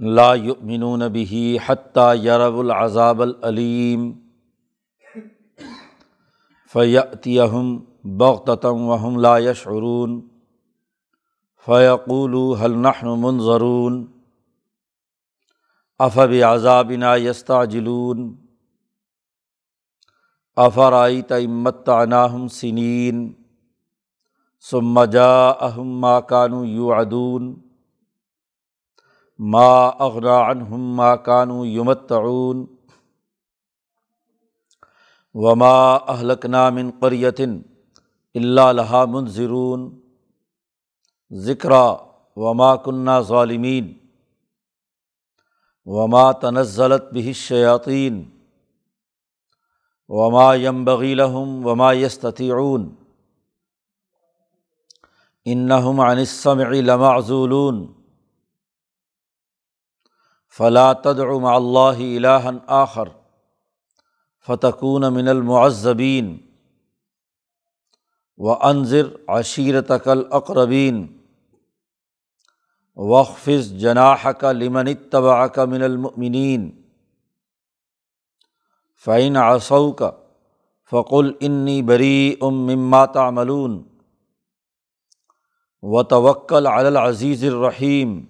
لا یؤمنون به حتیٰ یرب العذاب العلیم فیاتیہم بغتتم وهم لا یشعرون فیقولوا هل نحن منظرون افبعذابنا یستعجلون افرأیت ان متعناہم سنین ثم جاءہم ما كانوا یوعدون ما اغنا عنہم ما کانو یمتعون وما اہلکنا من قریتن اللہ لہا منظرون ذکرہ وما کنہ ظالمین وما تنزلت به الشیاطین وما ينبغي لهم وما يستطيعون انہم عن السمع لمعزولون فلا تدع مع اللہ الہً آخر فتقون من المعذبین و انضر عشیرت الاقربین وقفظ جناح کا لمن طبع کا من المؤمنین فعین آسو کا فقل انی بری ام مما تعملون و توکل العزیز الرحیم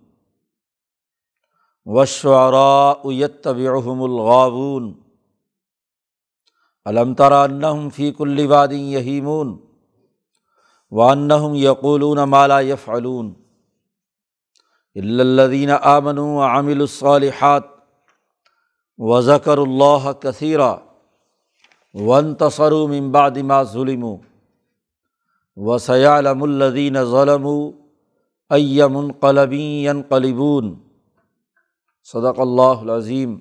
وشعراء یتبعهم الغاوون. علم ترى انہم فی کل واد یہیمون وانہم یقولون ما لا یفعلون الا الذین آمنوا وعملوا الصالحات وذکر اللہ کثیرا وانتصروا من بعد ما ظلموا. وسيعلم الذین ظلموا ای منقلب ينقلبون. صدق اللہ العظیم۔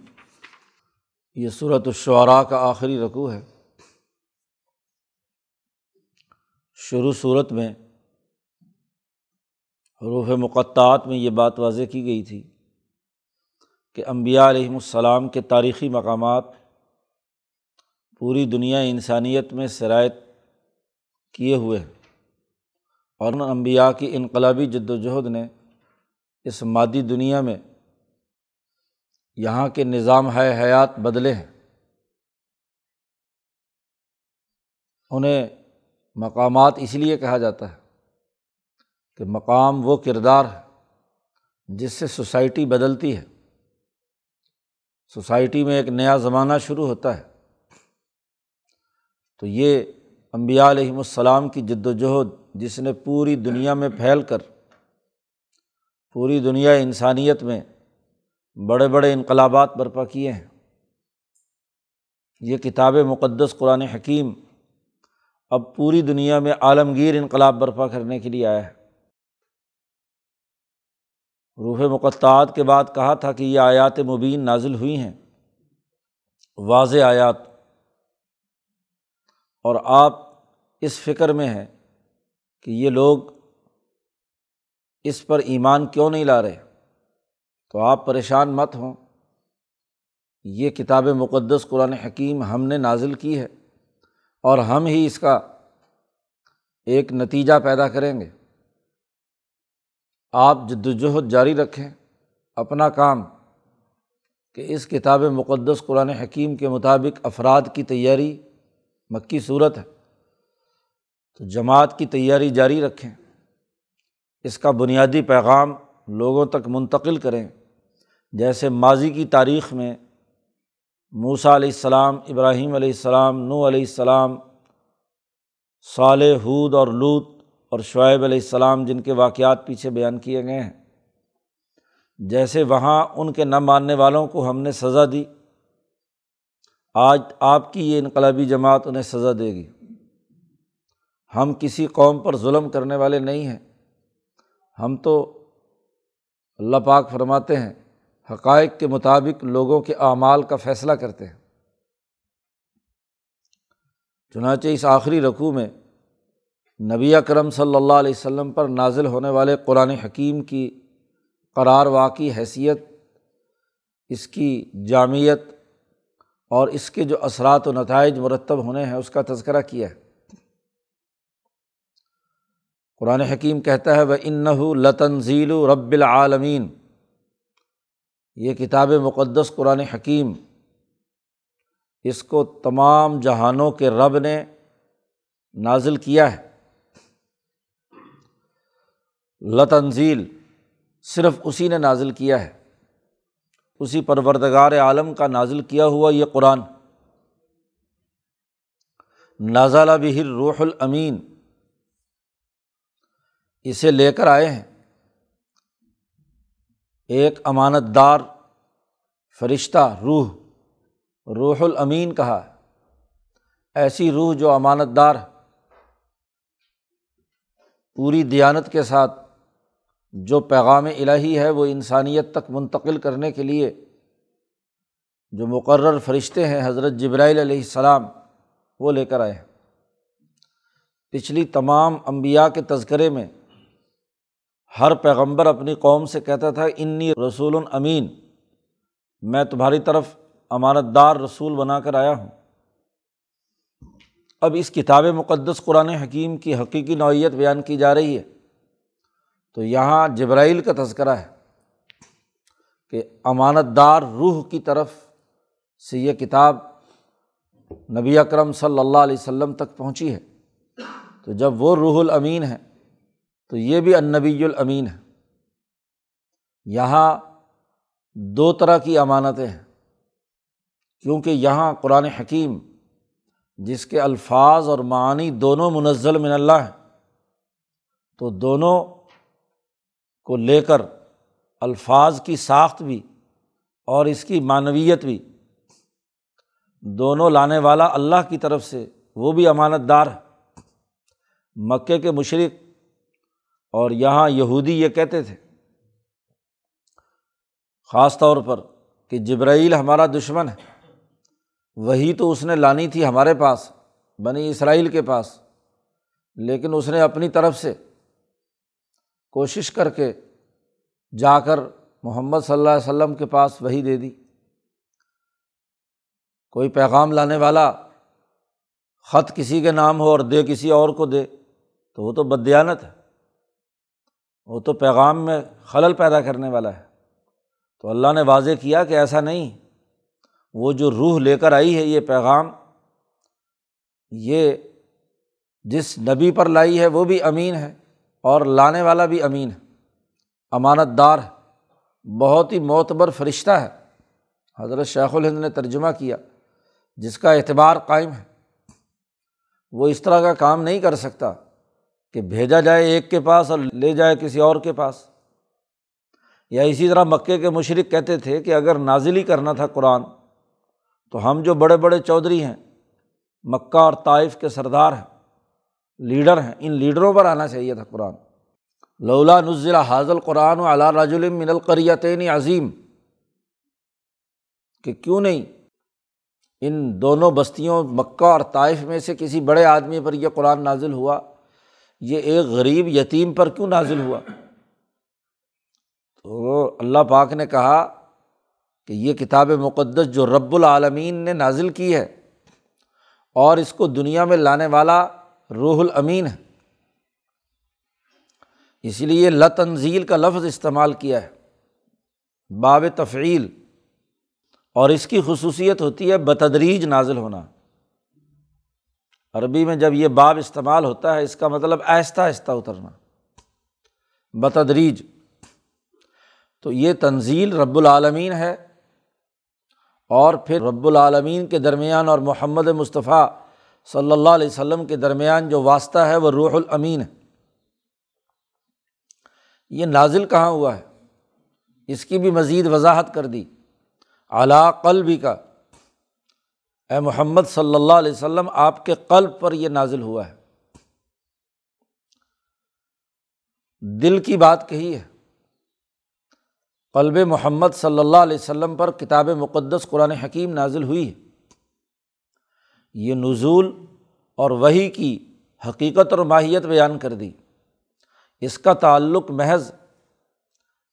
یہ صورت الشعراء کا آخری رقوع ہے۔ شروع صورت میں، حروف مقطعات میں یہ بات واضح کی گئی تھی کہ امبیا علیہم السلام کے تاریخی مقامات پوری دنیا انسانیت میں شرائط کیے ہوئے ہیں اور ان امبیا کی انقلابی جد وجہد نے اس مادی دنیا میں یہاں کے نظام ہے، حیات بدلے ہیں۔ انہیں مقامات اس لیے کہا جاتا ہے کہ مقام وہ کردار ہے جس سے سوسائٹی بدلتی ہے۔ سوسائٹی میں ایک نیا زمانہ شروع ہوتا ہے۔ تو یہ امبیا علیہم السلام کی جد وجہد جس نے پوری دنیا میں پھیل کر، پوری دنیا انسانیت میں بڑے بڑے انقلابات برپا کیے ہیں۔ یہ کتاب مقدس قرآن حکیم اب پوری دنیا میں عالمگیر انقلاب برپا کرنے کے لیے آیا ہے۔ روح مقطعات کے بعد کہا تھا کہ یہ آیات مبین نازل ہوئی ہیں۔ واضح آیات۔ اور آپ اس فکر میں ہیں کہ یہ لوگ اس پر ایمان کیوں نہیں لا رہے؟ تو آپ پریشان مت ہوں۔ یہ کتاب مقدس قرآن حکیم ہم نے نازل کی ہے اور ہم ہی اس کا ایک نتیجہ پیدا کریں گے۔ آپ جد وجہد جاری رکھیں اپنا کام کہ اس کتاب مقدس قرآن حکیم کے مطابق افراد کی تیاری مکی صورت ہے۔ تو جماعت کی تیاری جاری رکھیں۔ اس کا بنیادی پیغام لوگوں تک منتقل کریں۔ جیسے ماضی کی تاریخ میں موسا علیہ السلام، ابراہیم علیہ السلام نو علیہ السلام، صالح حود اور لوت اور شعیب علیہ السلام جن کے واقعات پیچھے بیان کیے گئے ہیں۔ جیسے وہاں ان کے نہ ماننے والوں کو ہم نے سزا دی، آج آپ کی یہ انقلابی جماعت انہیں سزا دے گی۔ ہم کسی قوم پر ظلم کرنے والے نہیں ہیں۔ ہم تو اللہ پاک فرماتے ہیں حقائق کے مطابق لوگوں کے اعمال کا فیصلہ کرتے ہیں۔ چنانچہ اس آخری رقوع میں نبی اکرم صلی اللہ علیہ وسلم پر نازل ہونے والے قرآن حکیم کی قرار واقعی حیثیت، اس کی جامعت اور اس کے جو اثرات و نتائج مرتب ہونے ہیں، اس کا تذکرہ کیا ہے۔ قرآن حکیم کہتا ہے وہ انَََََََََََََََََََََََََََََََََََََََََََََََََََََََََََََََََ رب العالمین یہ کتاب مقدس قرآن حکیم، اس کو تمام جہانوں کے رب نے نازل کیا ہے۔ لطنزیل صرف اسی نے نازل کیا ہے۔ اسی پروردگار عالم کا نازل کیا ہوا یہ قرآن۔ نازالہ بہر روح الامین۔ اسے لے کر آئے ہیں۔ ایک امانت دار فرشتہ، روح روح الامین کہا ایسی روح جو امانت دار پوری دیانت کے ساتھ، جو پیغام الہی ہے، وہ انسانیت تک منتقل کرنے کے لیے جو مقرر فرشتے ہیں، حضرت جبرائیل علیہ السلام، وہ لے کر آئے ہیں۔ پچھلی تمام امبیا کے تذکرے میں ہر پیغمبر اپنی قوم سے کہتا تھا، انی رسول امین، میں تمہاری طرف امانت دار رسول بنا کر آیا ہوں۔ اب اس کتاب مقدس قرآن حکیم کی حقیقی نوعیت بیان کی جا رہی ہے۔ تو یہاں جبرائیل کا تذکرہ ہے کہ امانت دار روح کی طرف سے یہ کتاب نبی اکرم صلی اللہ علیہ وسلم تک پہنچی ہے۔ تو جب وہ روح الامین ہے تو یہ بھی النبی الامین ہے۔ یہاں دو طرح کی امانتیں ہیں۔ کیونکہ یہاں قرآن حکیم، جس کے الفاظ اور معنی دونوں منزل من اللہ ہیں، تو دونوں کو لے کر الفاظ کی ساخت بھی اور اس کی معنویت بھی دونوں لانے والا اللہ کی طرف سے وہ بھی امانت دار ہے۔ مکے کے مشرق اور یہاں یہودی یہ کہتے تھے، خاص طور پر کہ جبرائیل ہمارا دشمن ہے، وہی تو اس نے لانی تھی ہمارے پاس، بنی اسرائیل کے پاس، لیکن اس نے اپنی طرف سے کوشش کر کے جا کر محمد صلی اللہ علیہ وسلم کے پاس وہی دے دی۔ کوئی پیغام لانے والا خط کسی کے نام ہو اور دے، کسی اور کو دے، تو وہ تو بدیانت ہے۔ وہ تو پیغام میں خلل پیدا کرنے والا ہے۔ تو اللہ نے واضح کیا کہ ایسا نہیں، وہ جو روح لے کر آئی ہے یہ پیغام، یہ جس نبی پر لائی ہے وہ بھی امین ہے اور لانے والا بھی امین ہے۔ امانت دار ہے، بہت ہی معتبر فرشتہ ہے۔ حضرت شیخ الہند نے ترجمہ کیا، جس کا اعتبار قائم ہے۔ وہ اس طرح کا کام نہیں کر سکتا۔ کہ بھیجا جائے ایک کے پاس اور لے جائے کسی اور کے پاس۔ یا اسی طرح مکے کے مشرق کہتے تھے کہ اگر نازلی کرنا تھا قرآن، تو ہم جو بڑے بڑے چودھری ہیں، مکہ اور طائف کے سردار ہیں، لیڈر ہیں، ان لیڈروں پر آنا چاہیے تھا قرآن۔ لولا نزل حاضل قرآن و علا راج من القریتین عظیم۔ کہ کیوں نہیں؟ ان دونوں بستیوں مکہ اور طائف میں سے کسی بڑے آدمی پر یہ قرآن نازل ہوا یہ ایک غریب یتیم پر کیوں نازل ہوا؟ تو اللہ پاک نے کہا کہ یہ کتاب مقدس جو رب العالمین نے نازل کی ہے اور اس کو دنیا میں لانے والا روح الامین ہے۔ اسی لیے لتنزیل کا لفظ استعمال کیا ہے، باب تفعیل، اور اس کی خصوصیت ہوتی ہے بتدریج نازل ہونا۔ عربی میں جب یہ باب استعمال ہوتا ہے، اس کا مطلب آہستہ آہستہ اترنا، بتدریج۔ تو یہ تنزیل رب العالمین ہے اور پھر رب العالمین کے درمیان اور محمد مصطفیٰ صلی اللہ علیہ وسلم کے درمیان جو واسطہ ہے، وہ روح الامین ہے۔ یہ نازل کہاں ہوا ہے؟ اس کی بھی مزید وضاحت کر دی۔ اعلیٰ قلبی کا۔ اے محمد صلی اللہ علیہ وسلم، آپ کے قلب پر یہ نازل ہوا ہے۔ دل کی بات کہی ہے۔ قلب محمد صلی اللہ علیہ وسلم پر کتاب مقدس قرآن حکیم نازل ہوئی ہے۔ یہ نزول اور وہی کی حقیقت اور ماہیت بیان کر دی۔ اس کا تعلق محض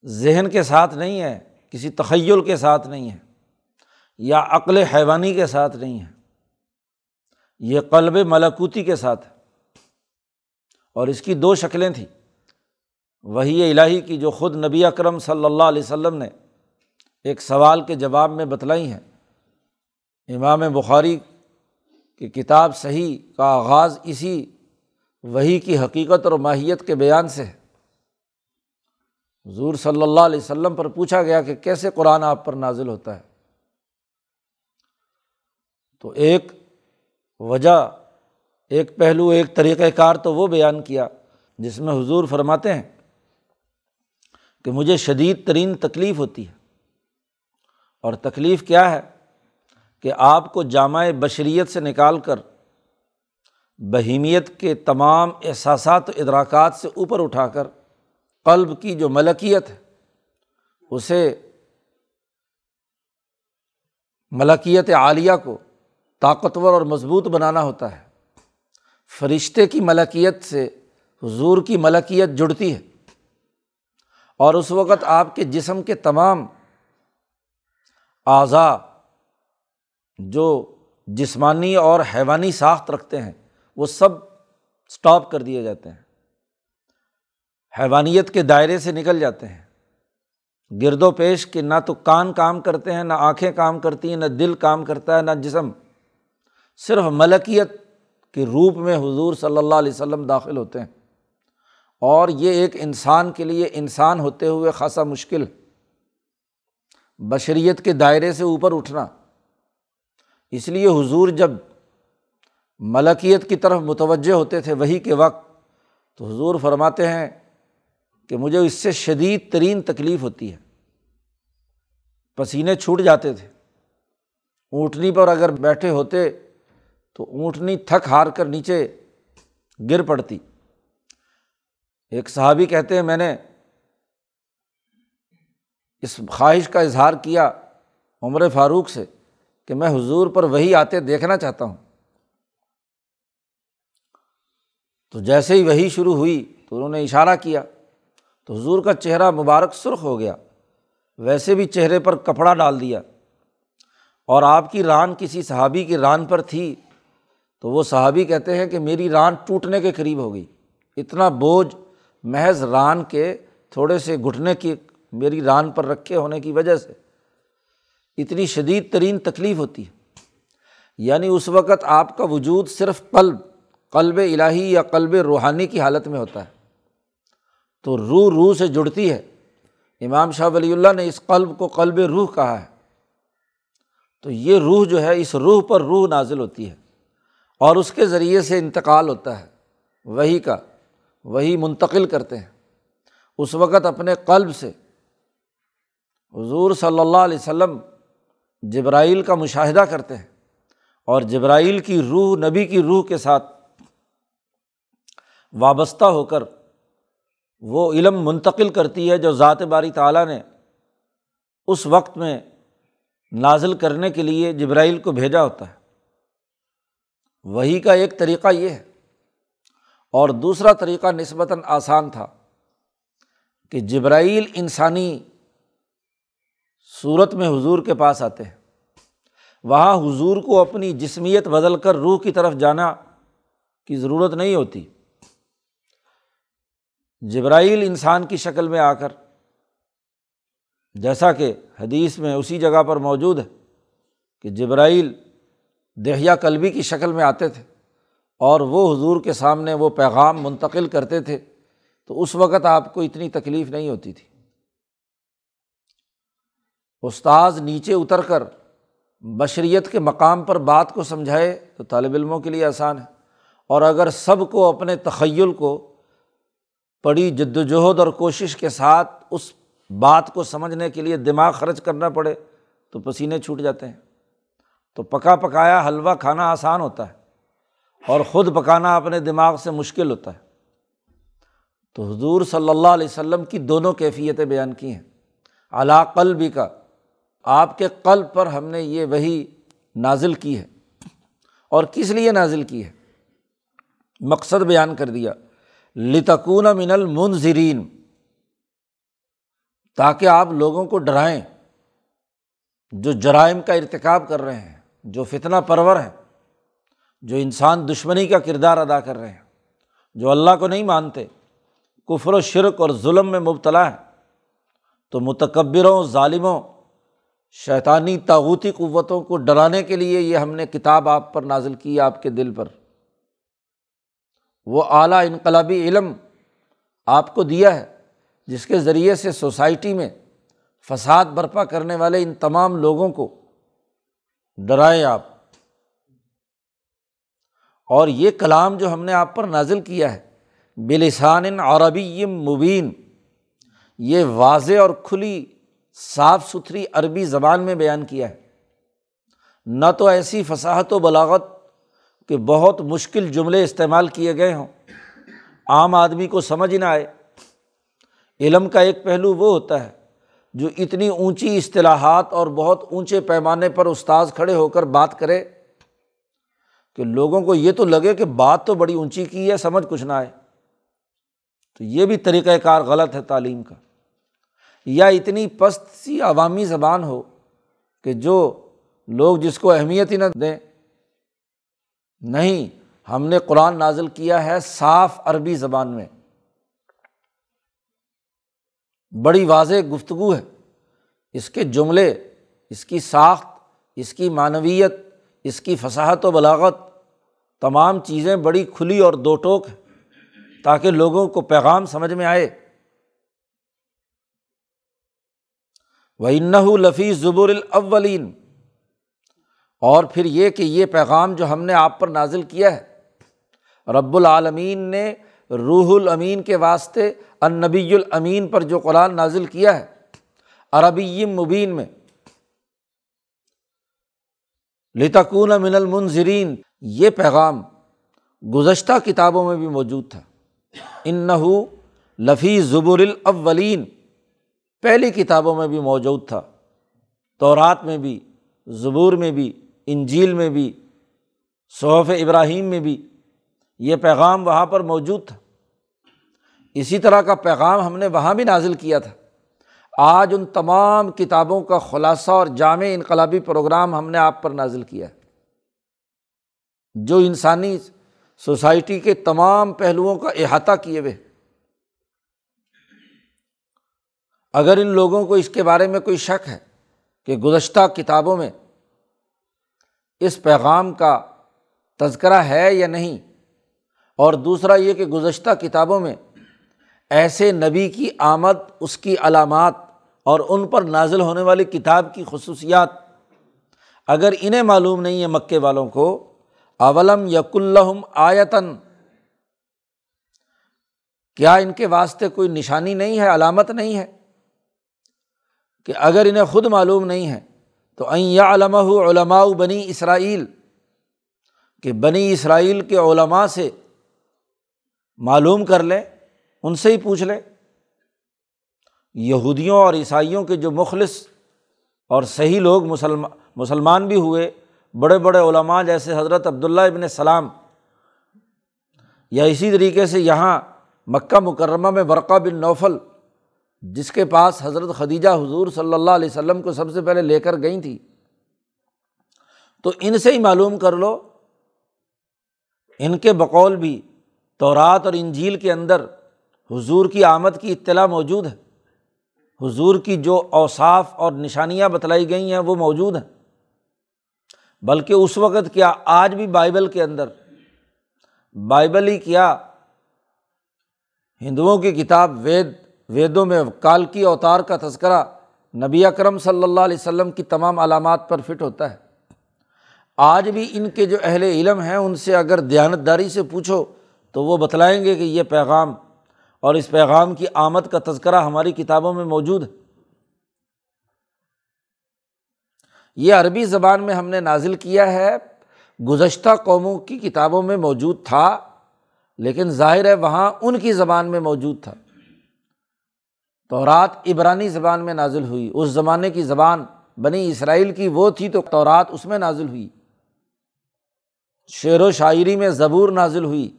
ذہن کے ساتھ نہیں ہے، کسی تخیل کے ساتھ نہیں ہے۔ یا عقل حیوانی کے ساتھ نہیں ہے، یہ قلب ملکوتی کے ساتھ ہے۔ اور اس کی دو شکلیں تھیں۔ وہی الہی کی جو خود نبی اکرم صلی اللہ علیہ وسلم نے ایک سوال کے جواب میں بتلائی ہیں۔ امام بخاری کی کتاب صحیح کا آغاز اسی وہی کی حقیقت اور ماہیت کے بیان سے ہے۔ حضور صلی اللہ علیہ وسلم پر پوچھا گیا کہ کیسے قرآن آپ پر نازل ہوتا ہے۔ تو ایک وجہ، ایک پہلو، ایک طریقۂ کار تو وہ بیان کیا جس میں حضور فرماتے ہیں کہ مجھے شدید ترین تکلیف ہوتی ہے۔ اور تکلیف کیا ہے؟ کہ آپ کو جامع بشریت سے نکال کر بہیمیت کے تمام احساسات و ادراکات سے اوپر اٹھا کر قلب کی جو ملکیت ہے، اسے ملکیت عالیہ کو طاقتور اور مضبوط بنانا ہوتا ہے۔ فرشتے کی ملکیت سے حضور کی ملکیت جڑتی ہے۔ اور اس وقت آپ کے جسم کے تمام اعضا جو جسمانی اور حیوانی ساخت رکھتے ہیں، وہ سب اسٹاپ کر دیے جاتے ہیں۔ حیوانیت کے دائرے سے نکل جاتے ہیں۔ گرد و پیش کے نہ تو کان کام کرتے ہیں، نہ آنکھیں کام کرتی ہیں، نہ دل کام کرتا ہے، نہ جسم۔ صرف ملکیت کے روپ میں حضور صلی اللہ علیہ وسلم داخل ہوتے ہیں۔ اور یہ ایک انسان کے لیے انسان ہوتے ہوئے خاصا مشکل۔ بشریت کے دائرے سے اوپر اٹھنا۔ اس لیے حضور جب ملکیت کی طرف متوجہ ہوتے تھے وہی کے وقت، تو حضور فرماتے ہیں کہ مجھے اس سے شدید ترین تکلیف ہوتی ہے۔ پسینے چھوٹ جاتے تھے۔ اونٹنی پر اگر بیٹھے ہوتے تو اونٹنی تھک ہار کر نیچے گر پڑتی۔ ایک صحابی کہتے ہیں، میں نے اس خواہش کا اظہار کیا عمر فاروق سے کہ میں حضور پر وہی آتے دیکھنا چاہتا ہوں۔ تو جیسے ہی وہی شروع ہوئی تو انہوں نے اشارہ کیا، تو حضور کا چہرہ مبارک سرخ ہو گیا، ویسے بھی چہرے پر کپڑا ڈال دیا۔ اور آپ کی ران کسی صحابی کی ران پر تھی تو وہ صحابی کہتے ہیں کہ میری ران ٹوٹنے کے قریب ہو گئی۔ اتنا بوجھ محض ران کے تھوڑے سے گھٹنے کی میری ران پر رکھے ہونے کی وجہ سے اتنی شدید ترین تکلیف ہوتی ہے۔ یعنی اس وقت آپ کا وجود صرف قلب قلب الہی یا قلب روحانی کی حالت میں ہوتا ہے۔ تو روح روح سے جڑتی ہے۔ امام شاہ ولی اللہ نے اس قلب کو قلب روح کہا ہے۔ تو یہ روح جو ہے اس روح پر روح نازل ہوتی ہے۔ اور اس کے ذریعے سے انتقال ہوتا ہے۔ وہی کا، وہی منتقل کرتے ہیں۔ اس وقت اپنے قلب سے حضور صلی اللہ علیہ وسلم جبرائیل کا مشاہدہ کرتے ہیں اور جبرائیل کی روح، نبی کی روح کے ساتھ وابستہ ہو کر وہ علم منتقل کرتی ہے جو ذات باری تعالیٰ نے اس وقت میں نازل کرنے کے لیے جبرائیل کو بھیجا ہوتا ہے۔ وہی کا ایک طریقہ یہ ہے۔ اور دوسرا طریقہ نسبتاً آسان تھا کہ جبرائیل انسانی صورت میں حضور کے پاس آتے ہیں۔ وہاں حضور کو اپنی جسمیت بدل کر روح کی طرف جانا کی ضرورت نہیں ہوتی۔ جبرائیل انسان کی شکل میں آ کر، جیسا کہ حدیث میں اسی جگہ پر موجود ہے کہ جبرائیل دہیا کلبی کی شکل میں آتے تھے اور وہ حضور کے سامنے وہ پیغام منتقل کرتے تھے، تو اس وقت آپ کو اتنی تکلیف نہیں ہوتی تھی۔ استاذ نیچے اتر کر بشریت کے مقام پر بات کو سمجھائے تو طالب علموں کے لیے آسان ہے۔ اور اگر سب کو اپنے تخیل کو پڑی جد وجہد اور کوشش کے ساتھ اس بات کو سمجھنے کے لیے دماغ خرچ کرنا پڑے تو پسینے چھوٹ جاتے ہیں۔ تو پکا پکایا حلوہ کھانا آسان ہوتا ہے اور خود پکانا اپنے دماغ سے مشکل ہوتا ہے۔ تو حضور صلی اللہ علیہ وسلم کی دونوں کیفیتیں بیان کی ہیں۔ علا قلبی کا، آپ کے قلب پر ہم نے یہ وہی نازل کی ہے۔ اور کس لیے نازل کی ہے؟ مقصد بیان کر دیا۔ لتکون من المنظرین تاکہ آپ لوگوں کو ڈرائیں جو جرائم کا ارتکاب کر رہے ہیں۔ جو فتنہ پرور ہیں، جو انسان دشمنی کا کردار ادا کر رہے ہیں، جو اللہ کو نہیں مانتے، کفر و شرک اور ظلم میں مبتلا ہے تو متکبروں، ظالموں، شیطانی تاوتی قوتوں کو ڈرانے کے لیے یہ ہم نے کتاب آپ پر نازل کی آپ کے دل پر۔ وہ اعلیٰ انقلابی علم آپ کو دیا ہے، جس کے ذریعے سے سوسائٹی میں فساد برپا کرنے والے ان تمام لوگوں کو ڈرائیں آپ۔ اور یہ کلام جو ہم نے آپ پر نازل کیا ہے، بلسان عربی مبین، یہ واضح اور کھلی، صاف ستھری عربی زبان میں بیان کیا ہے۔ نہ تو ایسی فصاحت و بلاغت کہ بہت مشکل جملے استعمال کیے گئے ہوں۔ عام آدمی کو سمجھ نہ آئے۔ علم کا ایک پہلو وہ ہوتا ہے جو اتنی اونچی اصطلاحات اور بہت اونچے پیمانے پر استاذ کھڑے ہو کر بات کرے، کہ لوگوں کو یہ تو لگے کہ بات تو بڑی اونچی کی ہے، سمجھ کچھ نہ آئے۔ تو یہ بھی طریقۂ کار غلط ہے تعلیم کا۔ یا اتنی پست سی عوامی زبان ہو کہ جو لوگ جس کو اہمیت ہی نہ دیں، نہیں، ہم نے قرآن نازل کیا ہے صاف عربی زبان میں۔ بڑی واضح گفتگو ہے۔ اس کے جملے، اس کی ساخت، اس کی معنویت، اس کی فصاحت و بلاغت، تمام چیزیں بڑی کھلی اور دو ٹوک ہیں تاکہ لوگوں کو پیغام سمجھ میں آئے۔ وہ انّ لفی زبر الاولین اور پھر یہ کہ یہ پیغام جو ہم نے آپ پر نازل کیا ہے، رب العالمین نے روح المین کے واسطے النبی الامین پر جو قرآن نازل کیا ہے، عربی مبین میں۔ لتکون من المنظرین یہ پیغام گزشتہ کتابوں میں بھی موجود تھا۔ ان لفی زبر الاولین، پہلی کتابوں میں بھی موجود تھا۔ تورات میں بھی، زبور میں بھی، انجیل میں بھی، صحف ابراہیم میں بھی، یہ پیغام وہاں پر موجود تھا۔ اسی طرح کا پیغام ہم نے وہاں بھی نازل کیا تھا۔ آج ان تمام کتابوں کا خلاصہ اور جامع انقلابی پروگرام ہم نے آپ پر نازل کیا۔ ہے جو انسانی سوسائٹی کے تمام پہلوؤں کا احاطہ کیے ہوئے۔ اگر ان لوگوں کو اس کے بارے میں کوئی شک ہے کہ گزشتہ کتابوں میں اس پیغام کا تذکرہ ہے یا نہیں، اور دوسرا یہ کہ گزشتہ کتابوں میں ایسے نبی کی آمد، اس کی علامات اور ان پر نازل ہونے والی کتاب کی خصوصیات۔ اگر انہیں معلوم نہیں ہے مکے والوں کو، اولم یق الحم آیتن کیا ان کے واسطے کوئی نشانی نہیں ہے، علامت نہیں ہے؟ کہ اگر انہیں خود معلوم نہیں ہے، تو یا علامہ علماء بنی اسرائیل۔ کہ بنی اسرائیل کے علماء سے معلوم کر لیں ان سے ہی پوچھ لیں یہودیوں اور عیسائیوں کے جو مخلص اور صحیح لوگ مسلمان مسلمان بھی ہوئے، بڑے بڑے علماء جیسے حضرت عبداللہ ابن السلام یا اسی طریقے سے یہاں مکہ مکرمہ میں برقہ بن نوفل، جس کے پاس حضرت خدیجہ حضور صلی اللہ علیہ وسلم کو سب سے پہلے لے کر گئی تھی تو ان سے ہی معلوم کر لو، ان کے بقول بھی تورات اور انجیل کے اندر حضور کی آمد کی اطلاع موجود ہے۔ حضور کی جو اوصاف اور نشانیاں بتلائی گئی ہیں وہ موجود ہیں۔ بلکہ اس وقت کیا آج بھی بائبل کے اندر۔ بائبل ہی کیا۔ ہندوؤں کی کتاب وید، ویدوں میں کالکی اوتار کا تذکرہ نبی اکرم صلی اللہ علیہ وسلم کی تمام علامات پر فٹ ہوتا ہے۔ آج بھی ان کے جو اہل علم ہیں، ان سے اگر دیانتداری سے پوچھو تو وہ بتلائیں گے کہ یہ پیغام اور اس پیغام کی آمد کا تذکرہ ہماری کتابوں میں موجود ہے۔ یہ عربی زبان میں ہم نے نازل کیا ہے۔ گزشتہ قوموں کی کتابوں میں موجود تھا، لیکن ظاہر ہے وہاں ان کی زبان میں موجود تھا۔ تورات عبرانی زبان میں نازل ہوئی۔ اس زمانے کی زبان بنی اسرائیل کی وہ تھی تو تورات اس میں نازل ہوئی۔ شعر و شاعری میں زبور نازل ہوئی۔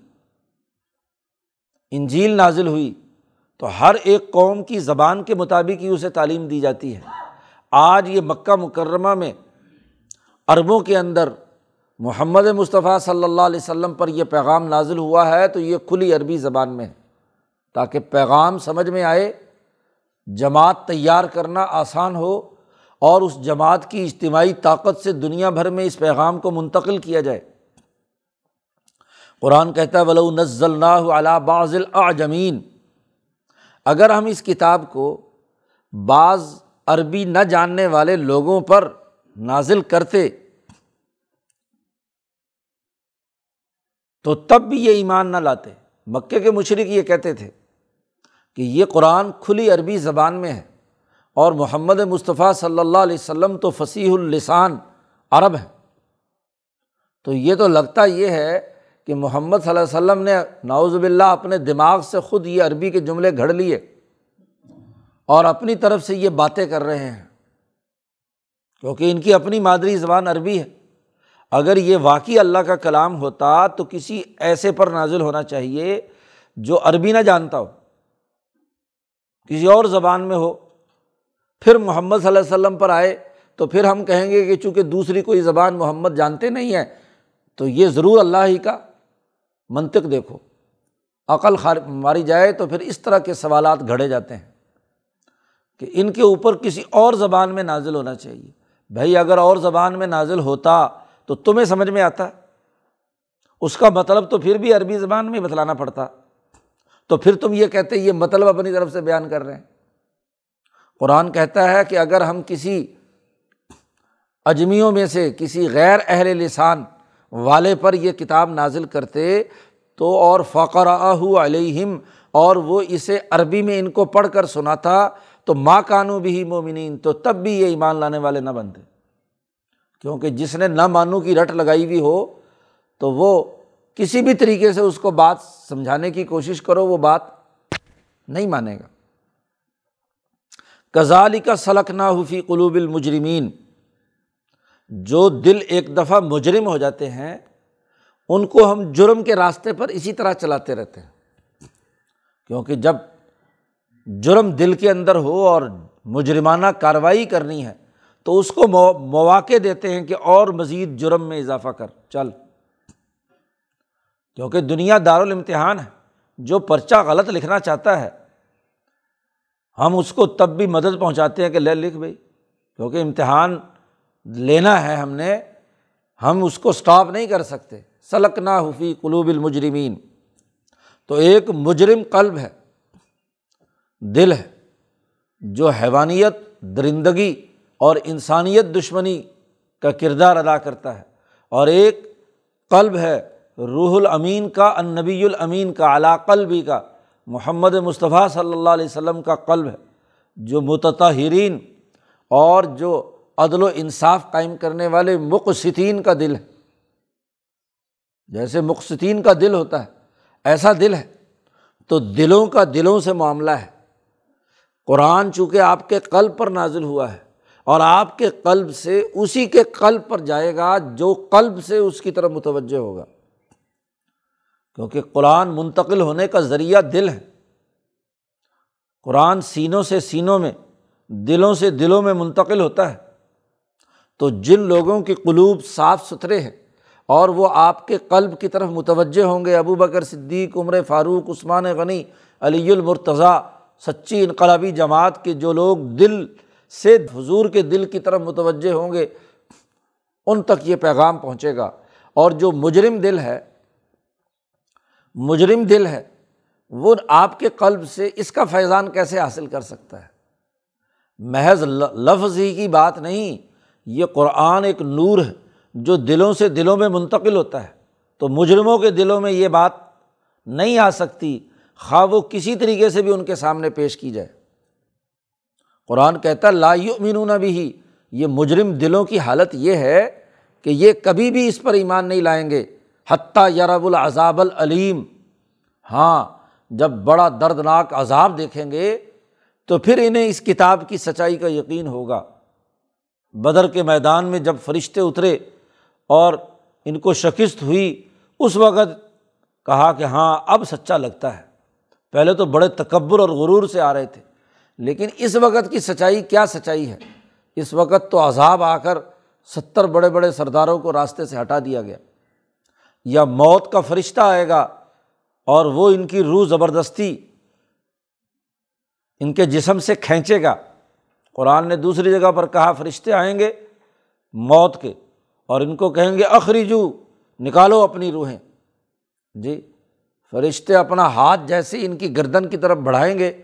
انجیل نازل ہوئی تو ہر ایک قوم کی زبان کے مطابق ہی اسے تعلیم دی جاتی ہے۔ آج یہ مکہ مکرمہ میں عربوں کے اندر محمد مصطفیٰ صلی اللہ علیہ وسلم پر یہ پیغام نازل ہوا ہے تو یہ کھلی عربی زبان میں ہے۔ تاکہ پیغام سمجھ میں آئے، جماعت تیار کرنا آسان ہو اور اس جماعت کی اجتماعی طاقت سے دنیا بھر میں اس پیغام کو منتقل کیا جائے۔ قرآن کہتا ہے، ولو نزل علا بازل آجمین اگر ہم اس کتاب کو بعض عربی نہ جاننے والے لوگوں پر نازل کرتے، تو تب بھی یہ ایمان نہ لاتے۔ مکے کے مشرق یہ کہتے تھے کہ یہ قرآن کھلی عربی زبان میں ہے اور محمد مصطفیٰ صلی اللہ علیہ وسلم تو فصیح السان عرب ہے تو یہ تو لگتا یہ ہے کہ محمد صلی اللہ علیہ وسلم نے ناوز باللہ اپنے دماغ سے خود یہ عربی کے جملے گھڑ لیے اور اپنی طرف سے یہ باتیں کر رہے ہیں۔ کیونکہ ان کی اپنی مادری زبان عربی ہے۔ اگر یہ واقعی اللہ کا کلام ہوتا تو کسی ایسے پر نازل ہونا چاہیے جو عربی نہ جانتا ہو۔ کسی اور زبان میں ہو۔ پھر محمد صلی اللہ علیہ وسلم پر آئے تو پھر ہم کہیں گے کہ چونکہ دوسری کوئی زبان محمد جانتے نہیں ہیں تو یہ ضرور اللہ ہی کا منطق دیکھو۔ عقل خار ماری جائے تو پھر اس طرح کے سوالات گھڑے جاتے ہیں کہ ان کے اوپر کسی اور زبان میں نازل ہونا چاہیے۔ بھائی، اگر اور زبان میں نازل ہوتا تو تمہیں سمجھ میں آتا۔ اس کا مطلب تو پھر بھی عربی زبان میں بتلانا پڑتا۔ تو پھر تم یہ کہتے یہ مطلب اپنی طرف سے بیان کر رہے ہیں۔ قرآن کہتا ہے کہ اگر ہم کسی اجمیوں میں سے کسی غیر اہل لسان والے پر یہ کتاب نازل کرتے تو اور فقر علیہم، اور وہ اسے عربی میں ان کو پڑھ کر سناتا، تو ماں کانو بھی مومنین، تو تب بھی یہ ایمان لانے والے نہ بنتے۔ کیونکہ جس نے نہ مانو کی رٹ لگائی ہوئی ہو، تو وہ کسی بھی طریقے سے اس کو بات سمجھانے کی کوشش کرو، وہ بات نہیں مانے گا۔ کزالی کا سلک نہ حفیع قلوب المجرمین۔ جو دل ایک دفعہ مجرم ہو جاتے ہیں، ان کو ہم جرم کے راستے پر اسی طرح چلاتے رہتے ہیں۔ کیونکہ جب جرم دل کے اندر ہو اور مجرمانہ کارروائی کرنی ہے، تو اس کو مواقع دیتے ہیں کہ اور مزید جرم میں اضافہ کر۔ چل۔ کیونکہ دنیا دارالمتحان ہے، جو پرچہ غلط لکھنا چاہتا ہے، ہم اس کو تب بھی مدد پہنچاتے ہیں کہ لے لکھ بھائی کیونکہ امتحان لینا ہے ہم نے، ہم اس کو اسٹاپ نہیں کر سکتے۔ سلک نہ حفیع قلوب المجرمین۔ تو ایک مجرم قلب ہے، دل ہے، جو حیوانیت، درندگی اور انسانیت دشمنی کا کردار ادا کرتا ہے۔ اور ایک قلب ہے، روح الامین کا، النبی الامین کا علا قلبی کا۔ محمد مصطفیٰ صلی اللہ علیہ وسلم کا قلب ہے، جو متطہرین اور جو عدل و انصاف قائم کرنے والے مقصطین کا دل ہے۔ جیسے مقصطین کا دل ہوتا ہے، ایسا دل ہے۔ تو دلوں کا دلوں سے معاملہ ہے۔ قرآن چونکہ آپ کے قلب پر نازل ہوا ہے اور آپ کے قلب سے اسی کے قلب پر جائے گا جو قلب سے اس کی طرف متوجہ ہوگا۔ کیونکہ قرآن منتقل ہونے کا ذریعہ دل ہے۔ قرآن سینوں سے سینوں میں، دلوں سے دلوں میں منتقل ہوتا ہے۔ تو جن لوگوں کی قلوب صاف ستھرے ہیں اور وہ آپ کے قلب کی طرف متوجہ ہوں گے، ابو بکر صدیق، عمر فاروق، عثمان غنی، علی المرتضیٰ، سچی انقلابی جماعت کے جو لوگ دل سے، حضور کے دل کی طرف متوجہ ہوں گے، ان تک یہ پیغام پہنچے گا۔ اور جو مجرم دل ہے، مجرم دل ہے، وہ آپ کے قلب سے اس کا فیضان کیسے حاصل کر سکتا ہے؟ محض لفظ ہی کی بات نہیں یہ قرآن ایک نور ہے جو دلوں سے دلوں میں منتقل ہوتا ہے۔ تو مجرموں کے دلوں میں یہ بات نہیں آ سکتی۔ خواہ وہ کسی طریقے سے بھی ان کے سامنے پیش کی جائے۔ قرآن کہتا لا مینون بھی یہ مجرم دلوں کی حالت یہ ہے کہ یہ کبھی بھی اس پر ایمان نہیں لائیں گے۔ حتیٰ یرب العذاب العلیم۔ ہاں جب بڑا دردناک عذاب دیکھیں گے تو پھر انہیں اس کتاب کی سچائی کا یقین ہوگا۔ بدر کے میدان میں جب فرشتے اترے اور ان کو شکست ہوئی، اس وقت کہا کہ ہاں اب سچا لگتا ہے۔ پہلے تو بڑے تکبر اور غرور سے آ رہے تھے، لیکن اس وقت کی سچائی کیا سچائی ہے؟ اس وقت تو عذاب آ کر ستر بڑے بڑے سرداروں کو راستے سے ہٹا دیا گیا۔ یا موت کا فرشتہ آئے گا اور وہ ان کی روح زبردستی ان کے جسم سے کھینچے گا۔ قرآن نے دوسری جگہ پر کہا، فرشتے آئیں گے موت کے اور ان کو کہیں گے، اخریجو، نکالو اپنی روحیں۔ جی فرشتے اپنا ہاتھ جیسے ان کی گردن کی طرف بڑھائیں گے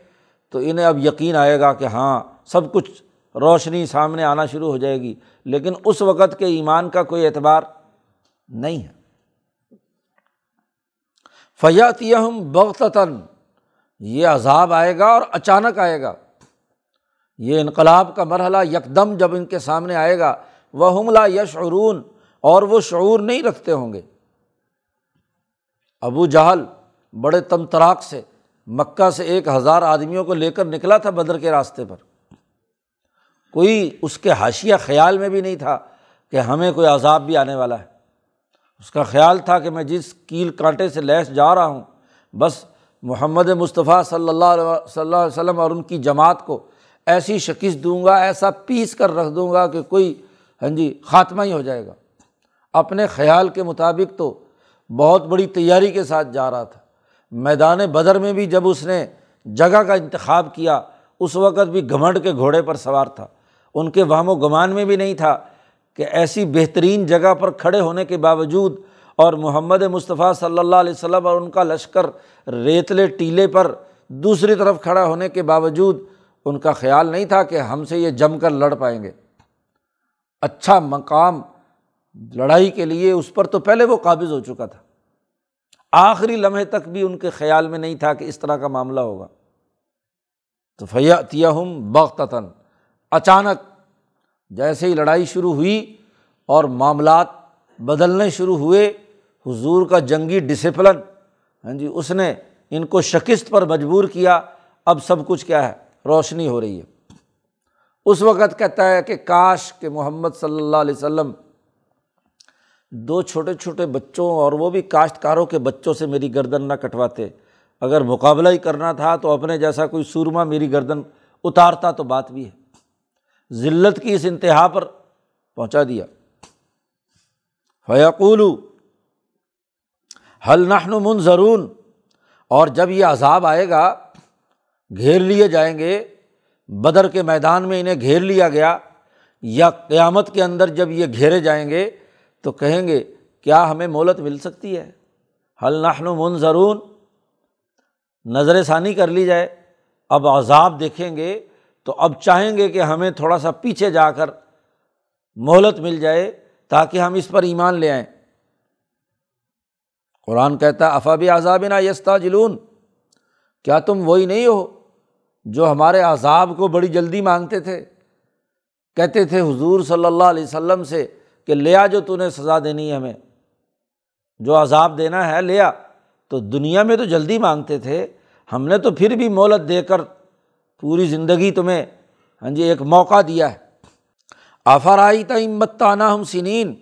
تو انہیں اب یقین آئے گا کہ ہاں سب کچھ روشنی سامنے آنا شروع ہو جائے گی۔ لیکن اس وقت کے ایمان کا کوئی اعتبار نہیں ہے۔ فیاتی ہم بغتاً یہ عذاب آئے گا اور اچانک آئے گا۔ یہ انقلاب کا مرحلہ یکدم جب ان کے سامنے آئے گا وہ حملہ یشعرون اور وہ شعور نہیں رکھتے ہوں گے۔ ابو جہل بڑے تم تراک سے مکہ سے ایک ہزار آدمیوں کو لے کر نکلا تھا بدر کے راستے پر۔ کوئی اس کے حاشیہ خیال میں بھی نہیں تھا کہ ہمیں کوئی عذاب بھی آنے والا ہے۔ اس کا خیال تھا کہ میں جس کیل کانٹے سے لیس جا رہا ہوں، بس محمد مصطفیٰ صلی اللہ علیہ صلی اللہ علیہ وسلم اور ان کی جماعت کو ایسی شکست دوں گا، ایسا پیس کر رکھ دوں گا کہ کوئی ہاں جی خاتمہ ہی ہو جائے گا۔ اپنے خیال کے مطابق تو بہت بڑی تیاری کے ساتھ جا رہا تھا۔ میدان بدر میں بھی جب اس نے جگہ کا انتخاب کیا، اس وقت بھی گھمنڈ کے گھوڑے پر سوار تھا۔ ان کے وہم و گمان میں بھی نہیں تھا کہ ایسی بہترین جگہ پر کھڑے ہونے کے باوجود اور محمد مصطفیٰ صلی اللہ علیہ وسلم اور ان کا لشکر ریتلے ٹیلے پر دوسری طرف کھڑا ہونے کے باوجود ان کا خیال نہیں تھا کہ ہم سے یہ جم کر لڑ پائیں گے۔ اچھا مقام لڑائی کے لیے اس پر تو پہلے وہ قابض ہو چکا تھا۔ آخری لمحے تک بھی ان کے خیال میں نہیں تھا کہ اس طرح کا معاملہ ہوگا۔ تو فیاتیا ہوں بغتاً اچانک جیسے ہی لڑائی شروع ہوئی اور معاملات بدلنے شروع ہوئے، حضور کا جنگی ڈسپلن ہاں جی اس نے ان کو شکست پر مجبور کیا۔ اب سب کچھ کیا ہے؟ روشنی ہو رہی ہے۔ اس وقت کہتا ہے کہ کاش کہ محمد صلی اللہ علیہ وسلم دو چھوٹے چھوٹے بچوں اور وہ بھی کاشتکاروں کے بچوں سے میری گردن نہ کٹواتے۔ اگر مقابلہ ہی کرنا تھا تو اپنے جیسا کوئی سورما میری گردن اتارتا تو بات بھی ہے۔ ذلت کی اس انتہا پر پہنچا دیا۔ فیقول حل نحن منظرون، اور جب یہ عذاب آئے گا گھیر لیے جائیں گے، بدر کے میدان میں انہیں گھیر لیا گیا، یا قیامت کے اندر جب یہ گھیرے جائیں گے تو کہیں گے، کیا ہمیں مولت مل سکتی ہے؟ حل نحن منظرون، نظر ثانی کر لی جائے۔ اب عذاب دیکھیں گے تو اب چاہیں گے کہ ہمیں تھوڑا سا پیچھے جا کر مہلت مل جائے تاکہ ہم اس پر ایمان لے آئیں۔ قرآن کہتا ہے افابی عذاب نا یستا جلون کیا تم وہی نہیں ہو جو ہمارے عذاب کو بڑی جلدی مانگتے تھے؟ کہتے تھے، حضور صلی اللہ علیہ وسلم سے کہ لیا جو تو نے سزا دینی ہے ہمیں۔ جو عذاب دینا ہے لیا تو دنیا میں تو جلدی مانگتے تھے، ہم نے تو پھر بھی مولت دے کر پوری زندگی تمہیں ہاں جی ایک موقع دیا ہے۔ آفرائی تعمت تانا ہم سنین۔